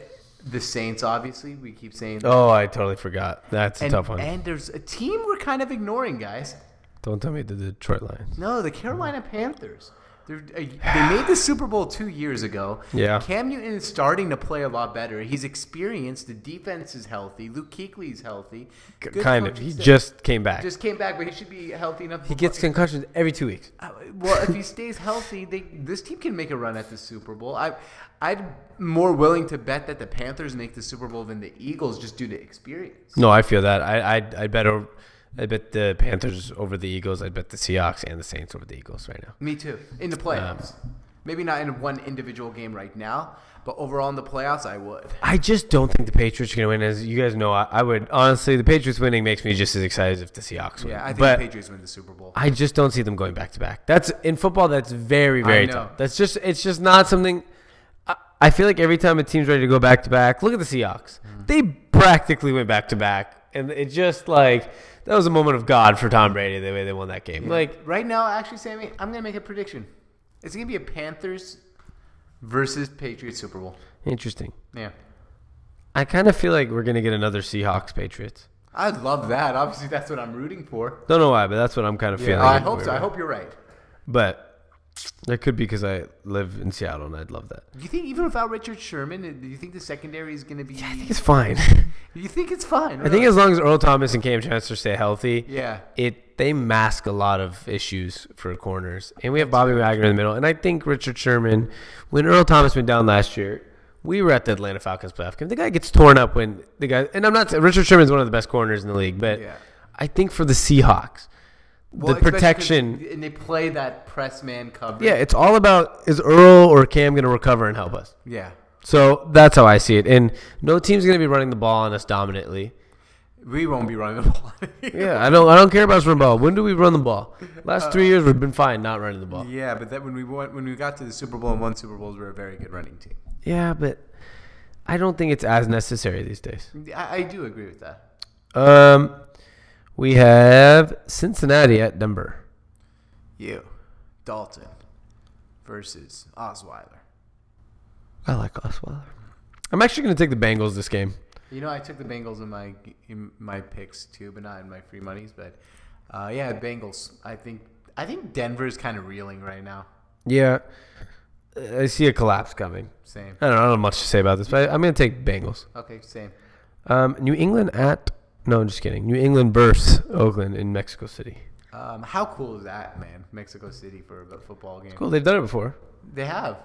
the Saints, obviously, we keep saying. oh, I totally forgot. That's a tough one. and there's a team we're kind of ignoring, guys. Don't tell me the Detroit Lions. No, the Carolina Panthers. They're, uh, they made the Super Bowl two years ago. Yeah. Cam Newton is starting to play a lot better. He's experienced. The defense is healthy. Luke Kuechly is healthy. Good kind of. He just came back. just came back, but he should be healthy enough. he gets concussions every two weeks. Uh, well, if he stays healthy, they, this team can make a run at the Super Bowl. I, I'd more willing to bet that the Panthers make the Super Bowl than the Eagles just due to experience. No, I feel that. I I I bet over, I bet the Panthers over the Eagles. I bet the Seahawks and the Saints over the Eagles right now. Me too. In the playoffs. Maybe not in one individual game right now, but overall in the playoffs, I would. I just don't think the Patriots are going to win. As you guys know, I, I would honestly, the Patriots winning makes me just as excited as if the Seahawks win. Yeah, I think but the Patriots win the Super Bowl. I just don't see them going back to back. That's in football. That's very very know. tough. That's just it's just not something. I, I feel like every time a team's ready to go back to back, look at the Seahawks. Mm. They practically went back to back, and it just like that was a moment of God for Tom Brady the way they won that game. Like right now, actually, Sammy, I'm gonna make a prediction. It's gonna be a Panthers versus Patriots Super Bowl. interesting. Yeah, I kind of feel like we're gonna get another Seahawks Patriots. I'd love that. Obviously, that's what I'm rooting for. Don't know why, but that's what I'm kind of feeling. I hope so. I hope you're right. But that could be because I live in Seattle and I'd love that. Do you think even without Richard Sherman, uh, do you think the secondary is gonna be? Yeah, I think it's fine. you think it's fine? I think as long as Earl Thomas and Kam Chancellor stay healthy, Yeah. it they mask a lot of issues for corners. And we have Bobby Wagner in the middle. And I think Richard Sherman, when Earl Thomas went down last year, we were at the Atlanta Falcons playoff game. The guy gets torn up when the guy and I'm not Richard Sherman's one of the best corners in the league, but Yeah. I think for the Seahawks, Well, the protection and they play that press man coverage. Yeah, it's all about is Earl or Kam going to recover and help us. yeah. So that's how I see it. And no team's going to be running the ball on us dominantly. We won't be running the ball. Yeah, I don't. I don't care about us running the ball. When do we run the ball? Last three years we've been fine not running the ball. Yeah, but that when we went, when we got to the Super Bowl and won Super Bowls, we were a very good running team. Yeah, but I don't think it's as necessary these days. I, I do agree with that. Um, we have Cincinnati at Denver. You, Dalton, versus Osweiler. I like Osweiler. I'm actually going to take the Bengals this game. You know, I took the Bengals in my in my picks too, but not in my free monies. But uh, yeah, Bengals. I think I think Denver's kind of reeling right now. Yeah, I see a collapse coming. Same. I don't, know, I don't have much to say about this, but I'm going to take Bengals. Okay, same. Um, New England at no, I'm just kidding. New England versus Oakland in Mexico City. Um, how cool is that, man? Mexico City for a football game. Cool, they've done it before. They have.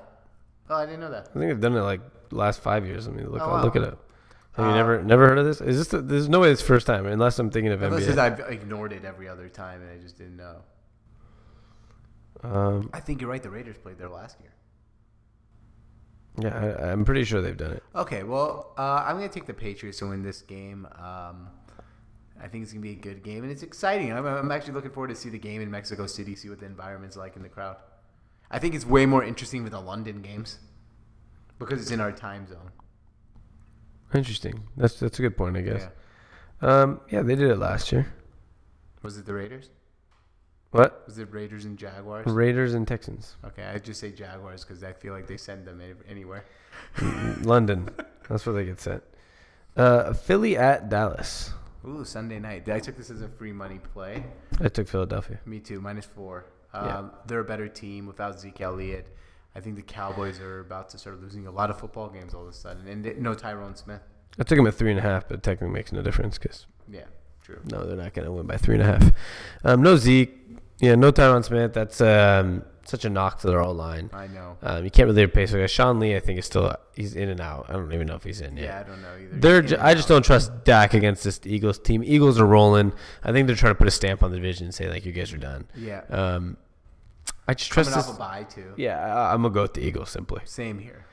Oh, I didn't know that. I think they've done it like last five years. I mean, look, Oh, wow. look it up. Have you Uh, never never heard of this? Is this? The, there's no way it's first time, unless I'm thinking of Unless NBA. I've ignored it every other time and I just didn't know. Um, I think you're right. The Raiders played there last year. yeah, I, I'm pretty sure they've done it. Okay, well, uh, I'm going to take the Patriots to win this game. Um, I think it's going to be a good game, and it's exciting. I'm, I'm actually looking forward to see the game in Mexico City, see what the environment's like in the crowd. I think it's way more interesting with the London games because it's in our time zone. Interesting. That's that's a good point, I guess. Yeah. Um, yeah, they did it last year. Was it the Raiders? What? Was it Raiders and Jaguars? Raiders and Texans. Okay, I just say Jaguars because I feel like they send them anywhere. London. That's where they get sent. Uh, Philly at Dallas. Ooh, Sunday night. I took this as a free money play. I took Philadelphia. Me too, minus four. Um, Yeah. They're a better team without Zeke Elliott. I think the Cowboys are about to start losing a lot of football games all of a sudden, and they- no Tyrone Smith. I took him at three and a half, but technically makes no difference because Yeah, true. no, they're not going to win by three and a half. Um, no Zeke, yeah, no Tyrone Smith. That's um, such a knock to their O-line. I know. Um, you can't really replace a guy. Sean Lee, I think, is still he's in and out. I don't even know if he's in yet. Yeah, I don't know either. They're. In Ju- I just don't trust Dak against this Eagles team. Eagles are rolling. I think they're trying to put a stamp on the division and say like you guys are done. Yeah, Um, I just trust coming this. off a bye too. Yeah, I, I'm gonna go with the Eagles simply. Same here.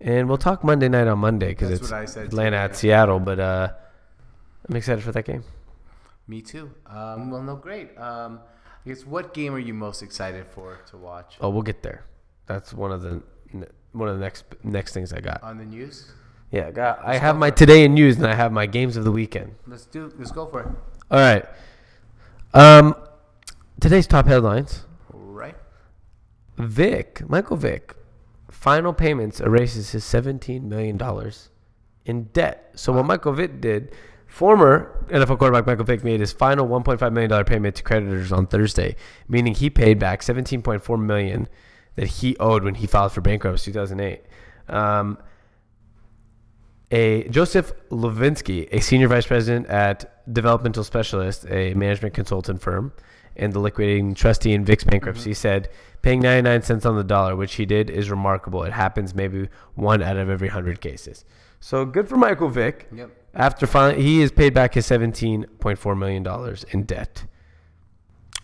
And we'll talk Monday night on Monday because That's it's what I said Atlanta at. Seattle. But uh, I'm excited for that game. Me too. Um, well, no, great. Um, I guess what game are you most excited for to watch Oh, we'll get there. That's one of the one of the next next things I got. on the news? Yeah, I got. I have my today in news and I have my games of the weekend. Let's do. Let's go for it. All right. Um, today's top headlines. All right. Vick, Michael Vick, final payments erases his $17 million in debt. So what Michael Vick did, former NFL quarterback Michael Vick made his final $1.5 million payment to creditors on Thursday, meaning he paid back $17.4 million that he owed when he filed for bankruptcy in 2008. Um, a Joseph Levinsky, a senior vice president at Developmental Specialist, a management consultant firm, and the liquidating trustee in Vick's bankruptcy, said paying 99 cents on the dollar, which he did, is remarkable. It happens maybe one out of every hundred cases. So good for Michael Vick. Yep. After he has paid back his 17.4 million dollars in debt.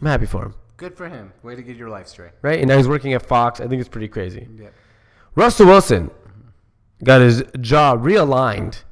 I'm happy for him, Good for him. Way to get your life straight. right? And now he's working at Fox. I think it's pretty crazy. Yeah. Russell Wilson got his jaw realigned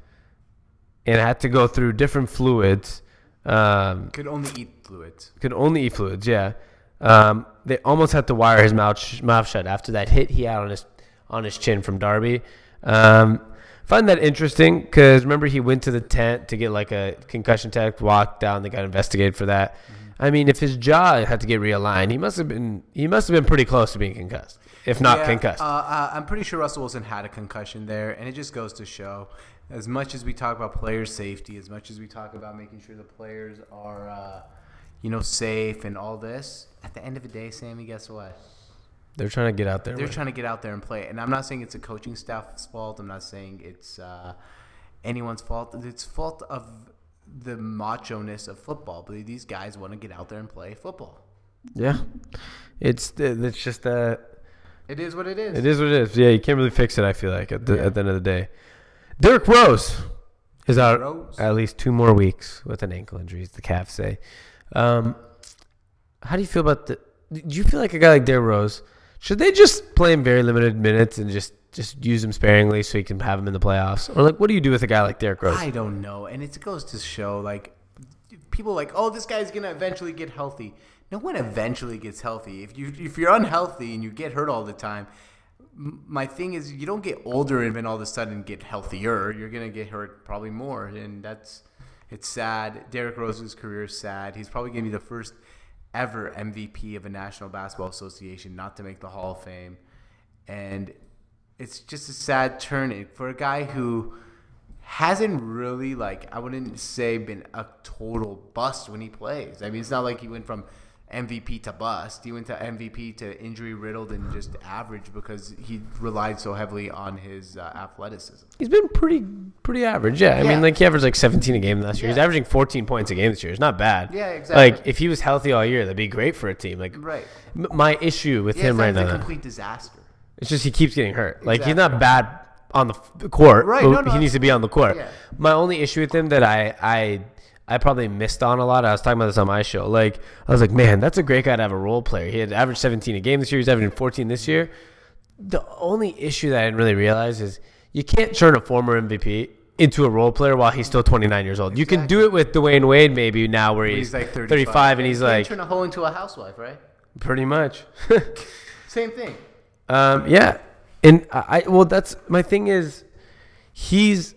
and had to go through different fluids. Um, Could only eat fluids. could only eat fluids, yeah. Um, they almost had to wire his mouth sh- mouth shut after that hit he had on his on his chin from Dansby. Um, find that interesting because remember he went to the tent to get like a concussion test, walked down, they got investigated for that. I mean, if his jaw had to get realigned, he must have been he must have been pretty close to being concussed, if not Yeah, concussed. Uh, uh, I'm pretty sure Russell Wilson had a concussion there, and it just goes to show, as much as we talk about player safety, as much as we talk about making sure the players are, uh, you know, safe and all this, at the end of the day, Sammy, guess what? They're trying to get out there. They're with- trying to get out there and play. And I'm not saying it's a coaching staff's fault. I'm not saying it's uh, anyone's fault. It's fault of the macho-ness of football. But these guys want to get out there and play football. yeah, it's it's just that. It is what it is. It is what it is. Yeah, you can't really fix it. I feel like at the, at the end of the day, Derrick Rose is out Rose. at least two more weeks with an ankle injury. as The Cavs say. Um, how do you feel about the? Do you feel like a guy like Derrick Rose should they just play him very limited minutes and just just use him sparingly so you can have him in the playoffs? Or like, what do you do with a guy like Derrick Rose? I don't know, and it goes to show like people like, oh, this guy's gonna eventually get healthy. No one eventually gets healthy. If you if you're unhealthy and you get hurt all the time, my thing is you don't get older and then all of a sudden get healthier. You're gonna get hurt probably more, and that's it's sad. Derrick Rose's career is sad. He's probably gonna be the first ever MVP of a National Basketball Association not to make the Hall of Fame, and it's just a sad turn for a guy who hasn't really like I wouldn't say been a total bust when he plays. I mean, it's not like he went from MVP to bust. He went to MVP to injury riddled and just average because he relied so heavily on his uh, athleticism. He's been pretty pretty average. Yeah, I Yeah. mean, like he averaged like 17 a game last year. He's averaging 14 points a game this year. It's not bad. Yeah, exactly. Like if he was healthy all year, that'd be great for a team. Like Right. m- my issue with Yeah, him right now, a complete disaster. it's just he keeps getting hurt. Like he's not bad on the f- court. Right, no, no, he needs to be on the court. yeah. My only issue with him that I I I probably missed on a lot. I was talking about this on my show. Like I was like, man, that's a great guy to have a role player. He had averaged 17 a game this year. He's averaging 14 this year. The only issue that I didn't really realize is you can't turn a former MVP into a role player while he's still 29 years old. You can do it with Dwyane Wade maybe now where he's, He's like 35, 35 and he's like turn a hoe into a housewife, right? pretty much. Same thing. Um, yeah, and I well, that's my thing is, he's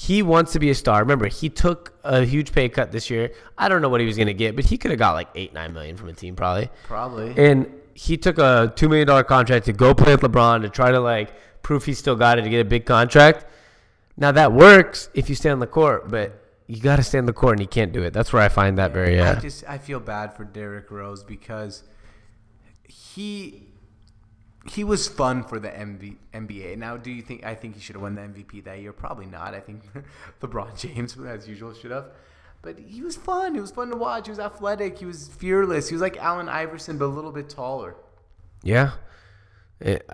he wants to be a star. Remember, he took a huge pay cut this year. I don't know what he was gonna get, but he could have got like eight, nine million from a team probably. Probably. And he took a two million dollar contract to go play with LeBron to try to like prove he still got it to get a big contract. Now that works if you stay on the court, but you got to stay on the court and he can't do it. That's where I find that very I uh, just I feel bad for Derrick Rose because he he was fun for the MV, NBA. Now, do you think I think he should have won the MVP that year? Probably not. I think LeBron James, as usual, should have. But he was fun. It was fun to watch. He was athletic. He was fearless. He was like Allen Iverson, but a little bit taller Yeah. It,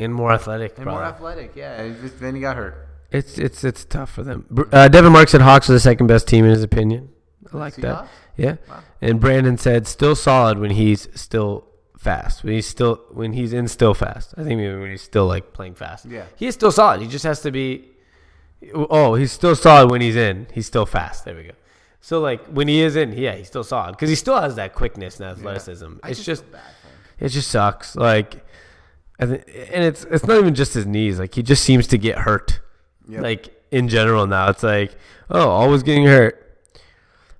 and more athletic. and more athletic. Yeah. just- then he got hurt. It's it's it's tough for them. Uh, Devin Mark said Hawks are the second best team in his opinion. I like that. Yeah. Wow. And Brandon said still solid when he's still fast. When he's still when he's in still fast. I think maybe when he's still like playing fast. Yeah. He is still solid. He just has to be. Oh, he's still solid when he's in. He's still fast. There we go. So like when he is in, yeah, he's still solid because he still has that quickness and athleticism. I It's just it just sucks. Like, and it's it's not even just his knees. Like he just seems to get hurt. Yep. Like in general now, it's like oh, always getting hurt.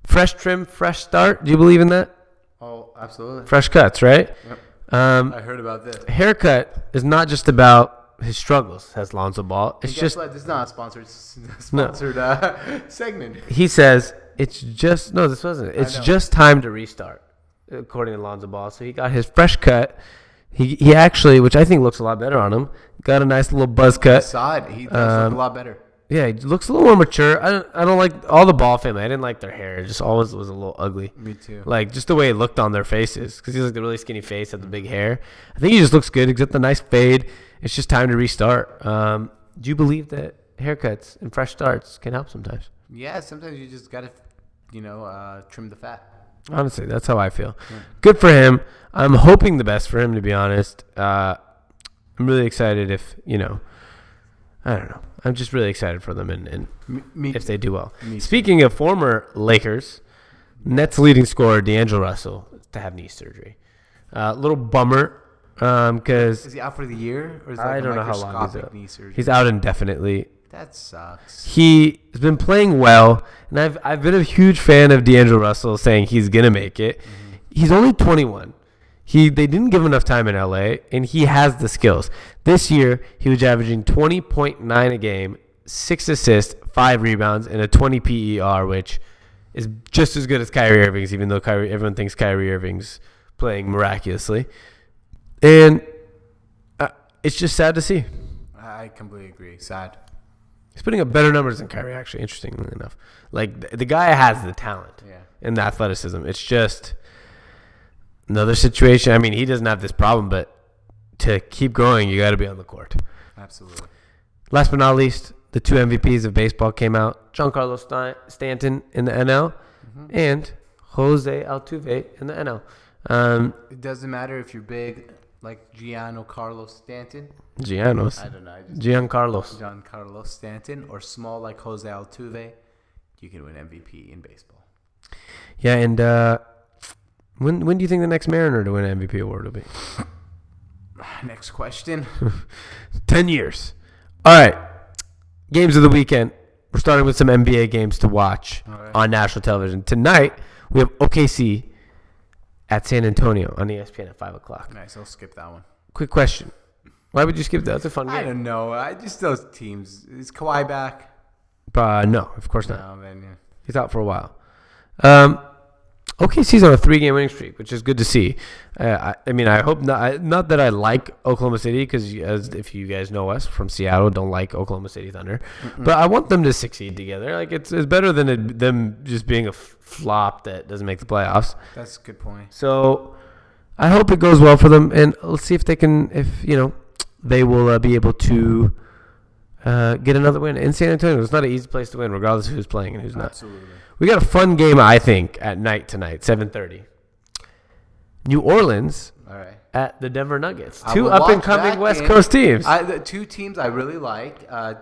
Fresh trim, fresh start. Do you believe in that? Absolutely. Fresh cuts, right? Yep. Um, I heard about this. haircut is not just about his struggles, says Lonzo Ball. It's just what? This is not a sponsored sponsored uh, segment. he says it's just no, this wasn't. It's just time to restart, according to Lonzo Ball. So he got his fresh cut. He he actually, which I think looks a lot better on him, got a nice little buzz I cut. saw it. He does Um, look a lot better. Yeah, he looks a little more mature. I don't I don't like all the Ball family. I didn't like their hair. It just always was a little ugly. Me too. Like just the way it looked on their faces, because he's like the really skinny face, had the big hair. I think he just looks good. He's the nice fade. It's just time to restart. Um, do you believe that haircuts and fresh starts can help sometimes? Yeah, sometimes you just gotta, you know, uh, trim the fat. Honestly, that's how I feel. Good for him. I'm hoping the best for him, to be honest. Uh, I'm really excited if, you know, I don't know. I'm just really excited for them and, and Me, if they do well. Me too. Speaking of former Lakers, Nets leading scorer D'Angelo Russell to have knee surgery. A little bummer um, because is he out for the year, or is it I don't know how long he's out. knee surgery? He's out indefinitely. that sucks. He has been playing well, and I've I've been a huge fan of D'Angelo Russell, saying he's gonna make it. Mm-hmm. He's only 21. He they didn't give him enough time in LA, and he has the skills. This year, he was averaging 20.9 a game, six assists, five rebounds, and a 20 PER, which is just as good as Kyrie Irving's, even though Kyrie everyone thinks Kyrie Irving's playing miraculously. And uh, it's just sad to see. I completely agree. Sad. He's putting up better numbers than Kyrie, actually, interestingly enough. Like, the, the guy has the talent Yeah. and the athleticism. It's just another situation. I mean, he doesn't have this problem, but to keep growing, you got to be on the court. Absolutely. Last but not least, the two MVPs of baseball came out Giancarlo Sta- Stanton in the NL and Jose Altuve in the NL. Um, It doesn't matter if you're big, like Gianno Carlos Stanton. Giannos. I don't know. I Giancarlos. Giancarlo Stanton, or small like Jose Altuve. You can win MVP in baseball. Yeah, and uh, when when do you think the next Mariner to win an MVP award will be? Next question. 10 years. All right. Games of the weekend. We're starting with some NBA games to watch right. on national television. Tonight, we have OKC at San Antonio on ESPN at 5 o'clock. nice. I'll skip that one. Quick question. Why would you skip that? That's a fun I don't know. I just those teams. Is Kawhi back? Uh, no, of course not. No, then yeah. He's out for a while. Um, OKC's on a three-game winning streak, which is good to see. Uh, I, I mean, I hope not. I, not that I like Oklahoma City, because as if you guys know us from Seattle, don't like Oklahoma City Thunder. But I want them to succeed together. Like it's, it's better than it, them just being a flop that doesn't make the playoffs. That's a good point. So I hope it goes well for them, and let's see if they can, if you know, they will uh, be able to uh, get another win in San Antonio. It's not an easy place to win, regardless of who's playing and who's not. Absolutely. We got a fun game, I think, at night tonight, seven thirty. New Orleans All right. at the Denver Nuggets, I two will up and watch coming that West game. Coast teams. I, the two teams I really like. Uh,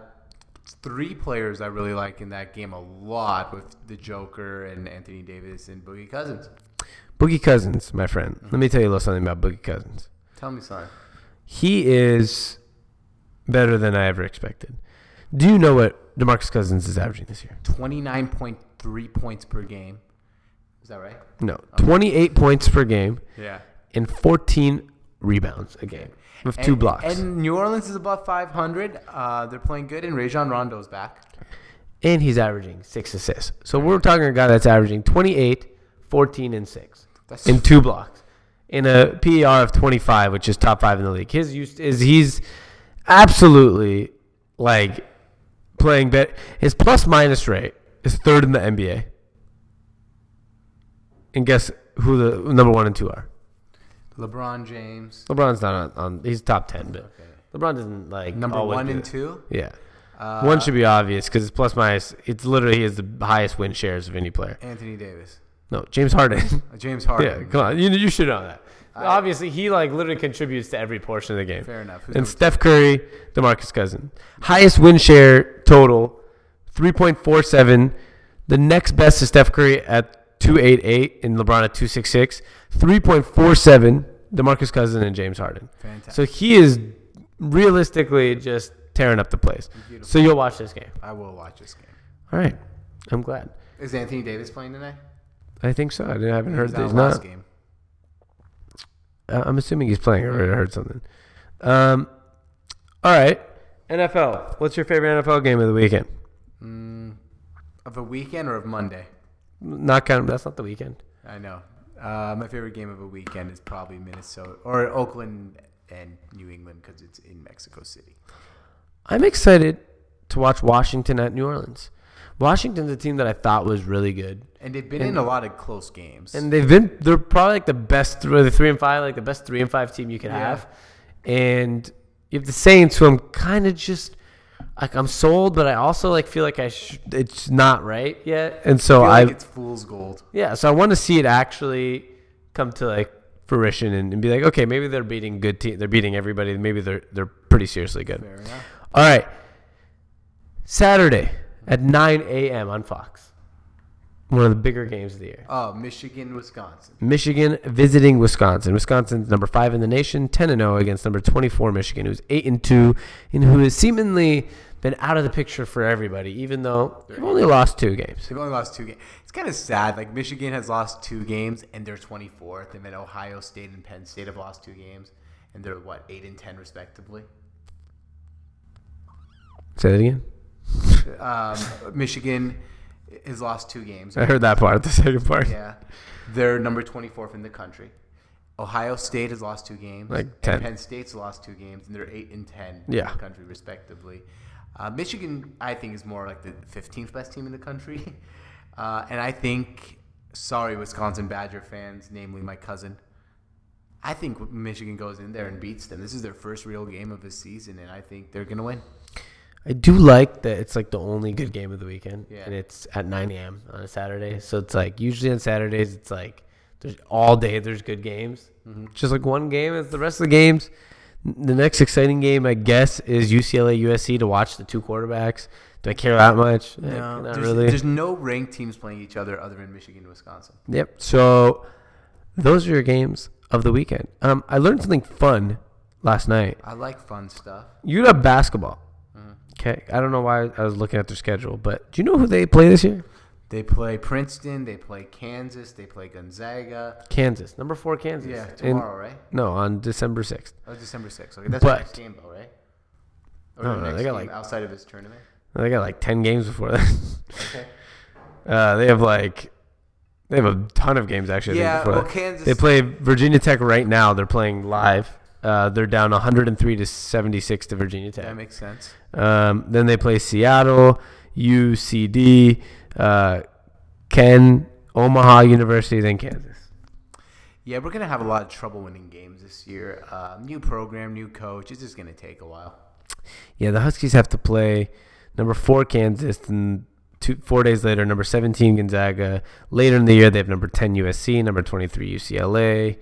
three players I really like in that game a lot with the Joker and Anthony Davis and Boogie Cousins. Boogie Cousins, my friend. Let me tell you a little something about Boogie Cousins. Tell me something. He is better than I ever expected. Do you know what DeMarcus Cousins is averaging this year? 29.3 points per game. Is that right? No, 28 points per game Yeah. and 14 rebounds a game with two blocks. And New Orleans is above 500. Uh, they're playing good, and Rajon Rondo's back. and he's averaging six assists. So we're talking a guy that's averaging 28, 14, and six That's in two blocks in a PER of 25, which is top five in the league. His use is he's absolutely like playing bet. His plus minus rate is third in the NBA. And guess who the number one and two are? LeBron James. LeBron's not on. on he's top ten, but Okay. LeBron doesn't like Number one and two. Yeah, Uh, one should be obvious because it's plus minus. It's literally he has the highest win shares of any player. Anthony Davis. No, James Harden. Uh, James Harden. yeah, come on, you you should know that. I- Obviously, he like literally contributes to every portion of the game. Fair enough. Who's And Steph Curry, DeMarcus Cousins, highest win share total, three point four seven. The next best is Steph Curry at two eight eight, and LeBron at two six six. Three point four seven. DeMarcus Cousins and James Harden. Fantastic. So he is realistically just tearing up the place. Beautiful. So you'll watch this game. I will watch this game. All right, I'm glad. Is Anthony Davis playing tonight? I think so. I I haven't He heard that he's not. game. Uh, I'm assuming he's playing. I already heard something. Um, all right. NFL. What's your favorite NFL game of the weekend? Mm, of a weekend or of Monday? Not kind of. That's not the weekend. I know. Uh, my favorite game of a weekend is probably Minnesota or Oakland and New England because it's in Mexico City. I'm excited to watch Washington at New Orleans. Washington's a team that I thought was really good, And they've been And- in a lot of close games. and they've been. They're probably like the best. The three and five, like the best three and five team you can Yeah. have. And you have the Saints, who I'm kind of just like I'm sold, but I also like feel like I sh- it's not right yet, and so I feel I like it's fool's gold. Yeah, so I want to see it actually come to like fruition and, and be like, okay, maybe they're beating good team. They're beating everybody. Maybe they're they're pretty seriously good. All right, Saturday at 9 a.m. on Fox. One of the bigger games of the year. Oh, Michigan, Wisconsin. Michigan visiting Wisconsin. Wisconsin's number five in the nation, 10 and 0 against number 24 Michigan, who's 8 and 2, and who has seemingly been out of the picture for everybody, even though they've only lost two games. They've only lost two games. It's kind of sad. Like Michigan has lost two games and they're 24th, and then Ohio State and Penn State have lost two games, and they're what eight and ten respectively. Say that again. Um, Michigan has lost two games. I heard that part. The second part. Yeah, they're number 24th in the country. Ohio State has lost two games. Like and 10. Penn State's lost two games, and they're eight and ten Yeah. in the country respectively. Uh, Michigan, I think, is more like the 15th best team in the country, uh, and I think, sorry, Wisconsin Badger fans, namely my cousin. I think Michigan goes in there and beats them. This is their first real game of the season, and I think they're gonna win. I do like that it's like the only good game of the weekend, Yeah. and it's at 9 a.m. on a Saturday. So it's like usually on Saturdays, it's like there's all day there's good games. Mm-hmm. Just like one game is the rest of the games. The next exciting game, I guess, is UCLA USC to watch the two quarterbacks. Do I care that much? Eh, No, not there's, really. there's no ranked teams playing each other other than Michigan and Wisconsin. Yep. So those are your games of the weekend. Um, I learned something fun last night. I like fun stuff. You have basketball. Okay. I don't know why I was looking at their schedule, but do you know who they play this year? They play Princeton. They play Kansas. They play Gonzaga. Kansas, number four Kansas. Yeah, tomorrow, right? no, on December sixth. Oh, December 6th. Okay, that's But- next game, though, right? Or No, the no, they got, like- outside of this tournament. They got like ten games before that. Okay. uh, they have like they have a ton of games actually. Yeah, well. Kansas. They play Virginia Tech right now. They're playing live. Uh, they're down 103 to 76 to Virginia Tech. That makes sense. Um, then they play Seattle, UCD, uh, Ken, Omaha University, then Kansas. Yeah, we're gonna have a lot of trouble winning games this year. Uh, new program, new coach. It's just gonna take a while. Yeah, the Huskies have to play number four Kansas, and two four days later, number 17 Gonzaga. Later in the year, they have number 10 USC, number 23 UCLA.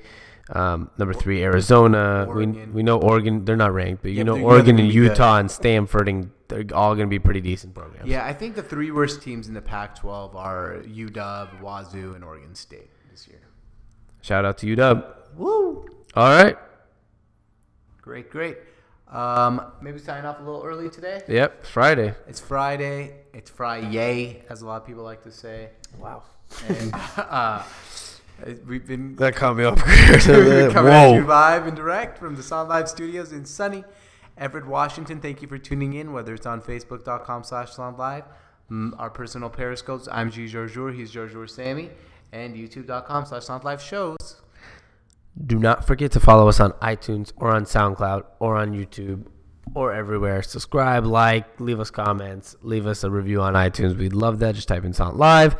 Um, number three Arizona. We, Oregon. we know Oregon. They're not ranked, but you Yeah, know but you know they're Oregon and be good. Utah and Stanford, and they're all going to be pretty decent programs. Yeah, I think the three worst teams in the Pac-12 are UW, Wazoo, and Oregon State this year. Shout out to UW. Woo! All right. Great, great. Um, maybe sign off a little early today. Yep. Friday. It's Friday. It's Friday, as a lot of people like to say. Wow. And uh, we've been That caught me off We're guard. coming at you Whoa. live and direct from the SONT Live studios in sunny Everett, Washington. Thank you for tuning in, whether it's on Facebook.com slash SONT Live, mm, our personal periscopes. I'm G. Georgiou, he's Georgiou Sammy, and YouTube.com slash SONT Live shows. Do not forget to follow us on iTunes or on SoundCloud or on YouTube or everywhere. Subscribe, like, leave us comments, leave us a review on iTunes. We'd love that. Just type in SONT Live.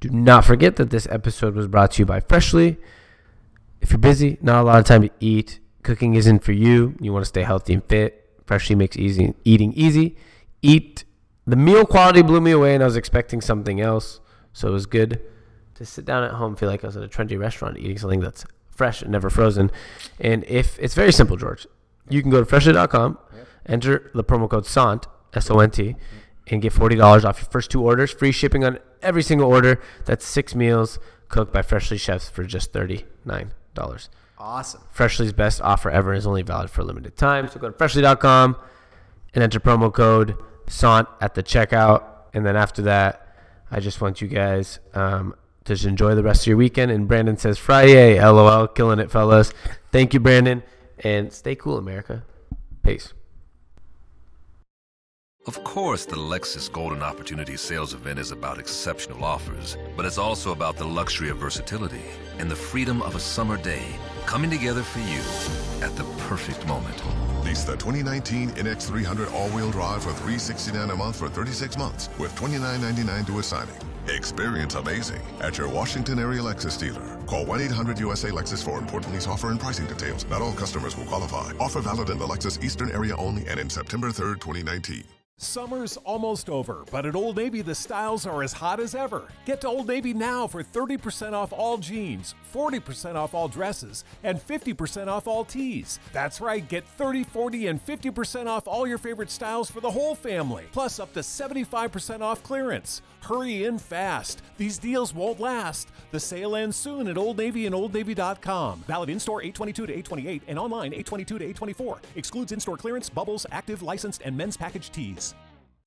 Do not forget that this episode was brought to you by Freshly. If you're busy, not a lot of time to eat, cooking isn't for you, you want to stay healthy and fit, Freshly makes easy eating easy. Eat the meal quality blew me away and I was expecting something else. So it was good to sit down at home, feel like I was at a trendy restaurant eating something that's fresh and never frozen. And if it's very simple, George, you can go to freshly.com, enter the promo code SONT, S O N T, and get $40 off your first two orders. Free shipping on every single order. That's six meals cooked by Freshly chefs for just $39. Awesome. Freshly's best offer ever is only valid for a limited time. So go to freshly.com and enter promo code SONT at the checkout. And then after that, I just want you guys um, to just enjoy the rest of your weekend. And Brandon says, Friday, LOL, killing it, fellas. Thank you, Brandon. And stay cool, America. Peace. Of course, the Lexus Golden Opportunity Sales Event is about exceptional offers, but it's also about the luxury of versatility and the freedom of a summer day coming together for you at the perfect moment. Lease the 2019 NX300 all-wheel drive for 369 a month for 36 months with $29.99 to a signing. Experience amazing at your Washington area Lexus dealer. Call 1-800-USA-LEXUS for important lease offer and pricing details. Not all customers will qualify. Offer valid in the Lexus Eastern area only and in September 3rd, 2019. Summer's almost over, but at Old Navy the styles are as hot as ever. Get to Old Navy now for 30% off all jeans, 40% off all dresses, and 50% off all tees. That's right, get 30, 40, and 50% off all your favorite styles for the whole family, plus up to 75% off clearance. Hurry in fast. These deals won't last. The sale ends soon at Old Navy and OldNavy.com. Valid in store 822 to 828 and online 822 to 824. Excludes in store clearance, bubbles, active, licensed, and men's package tees.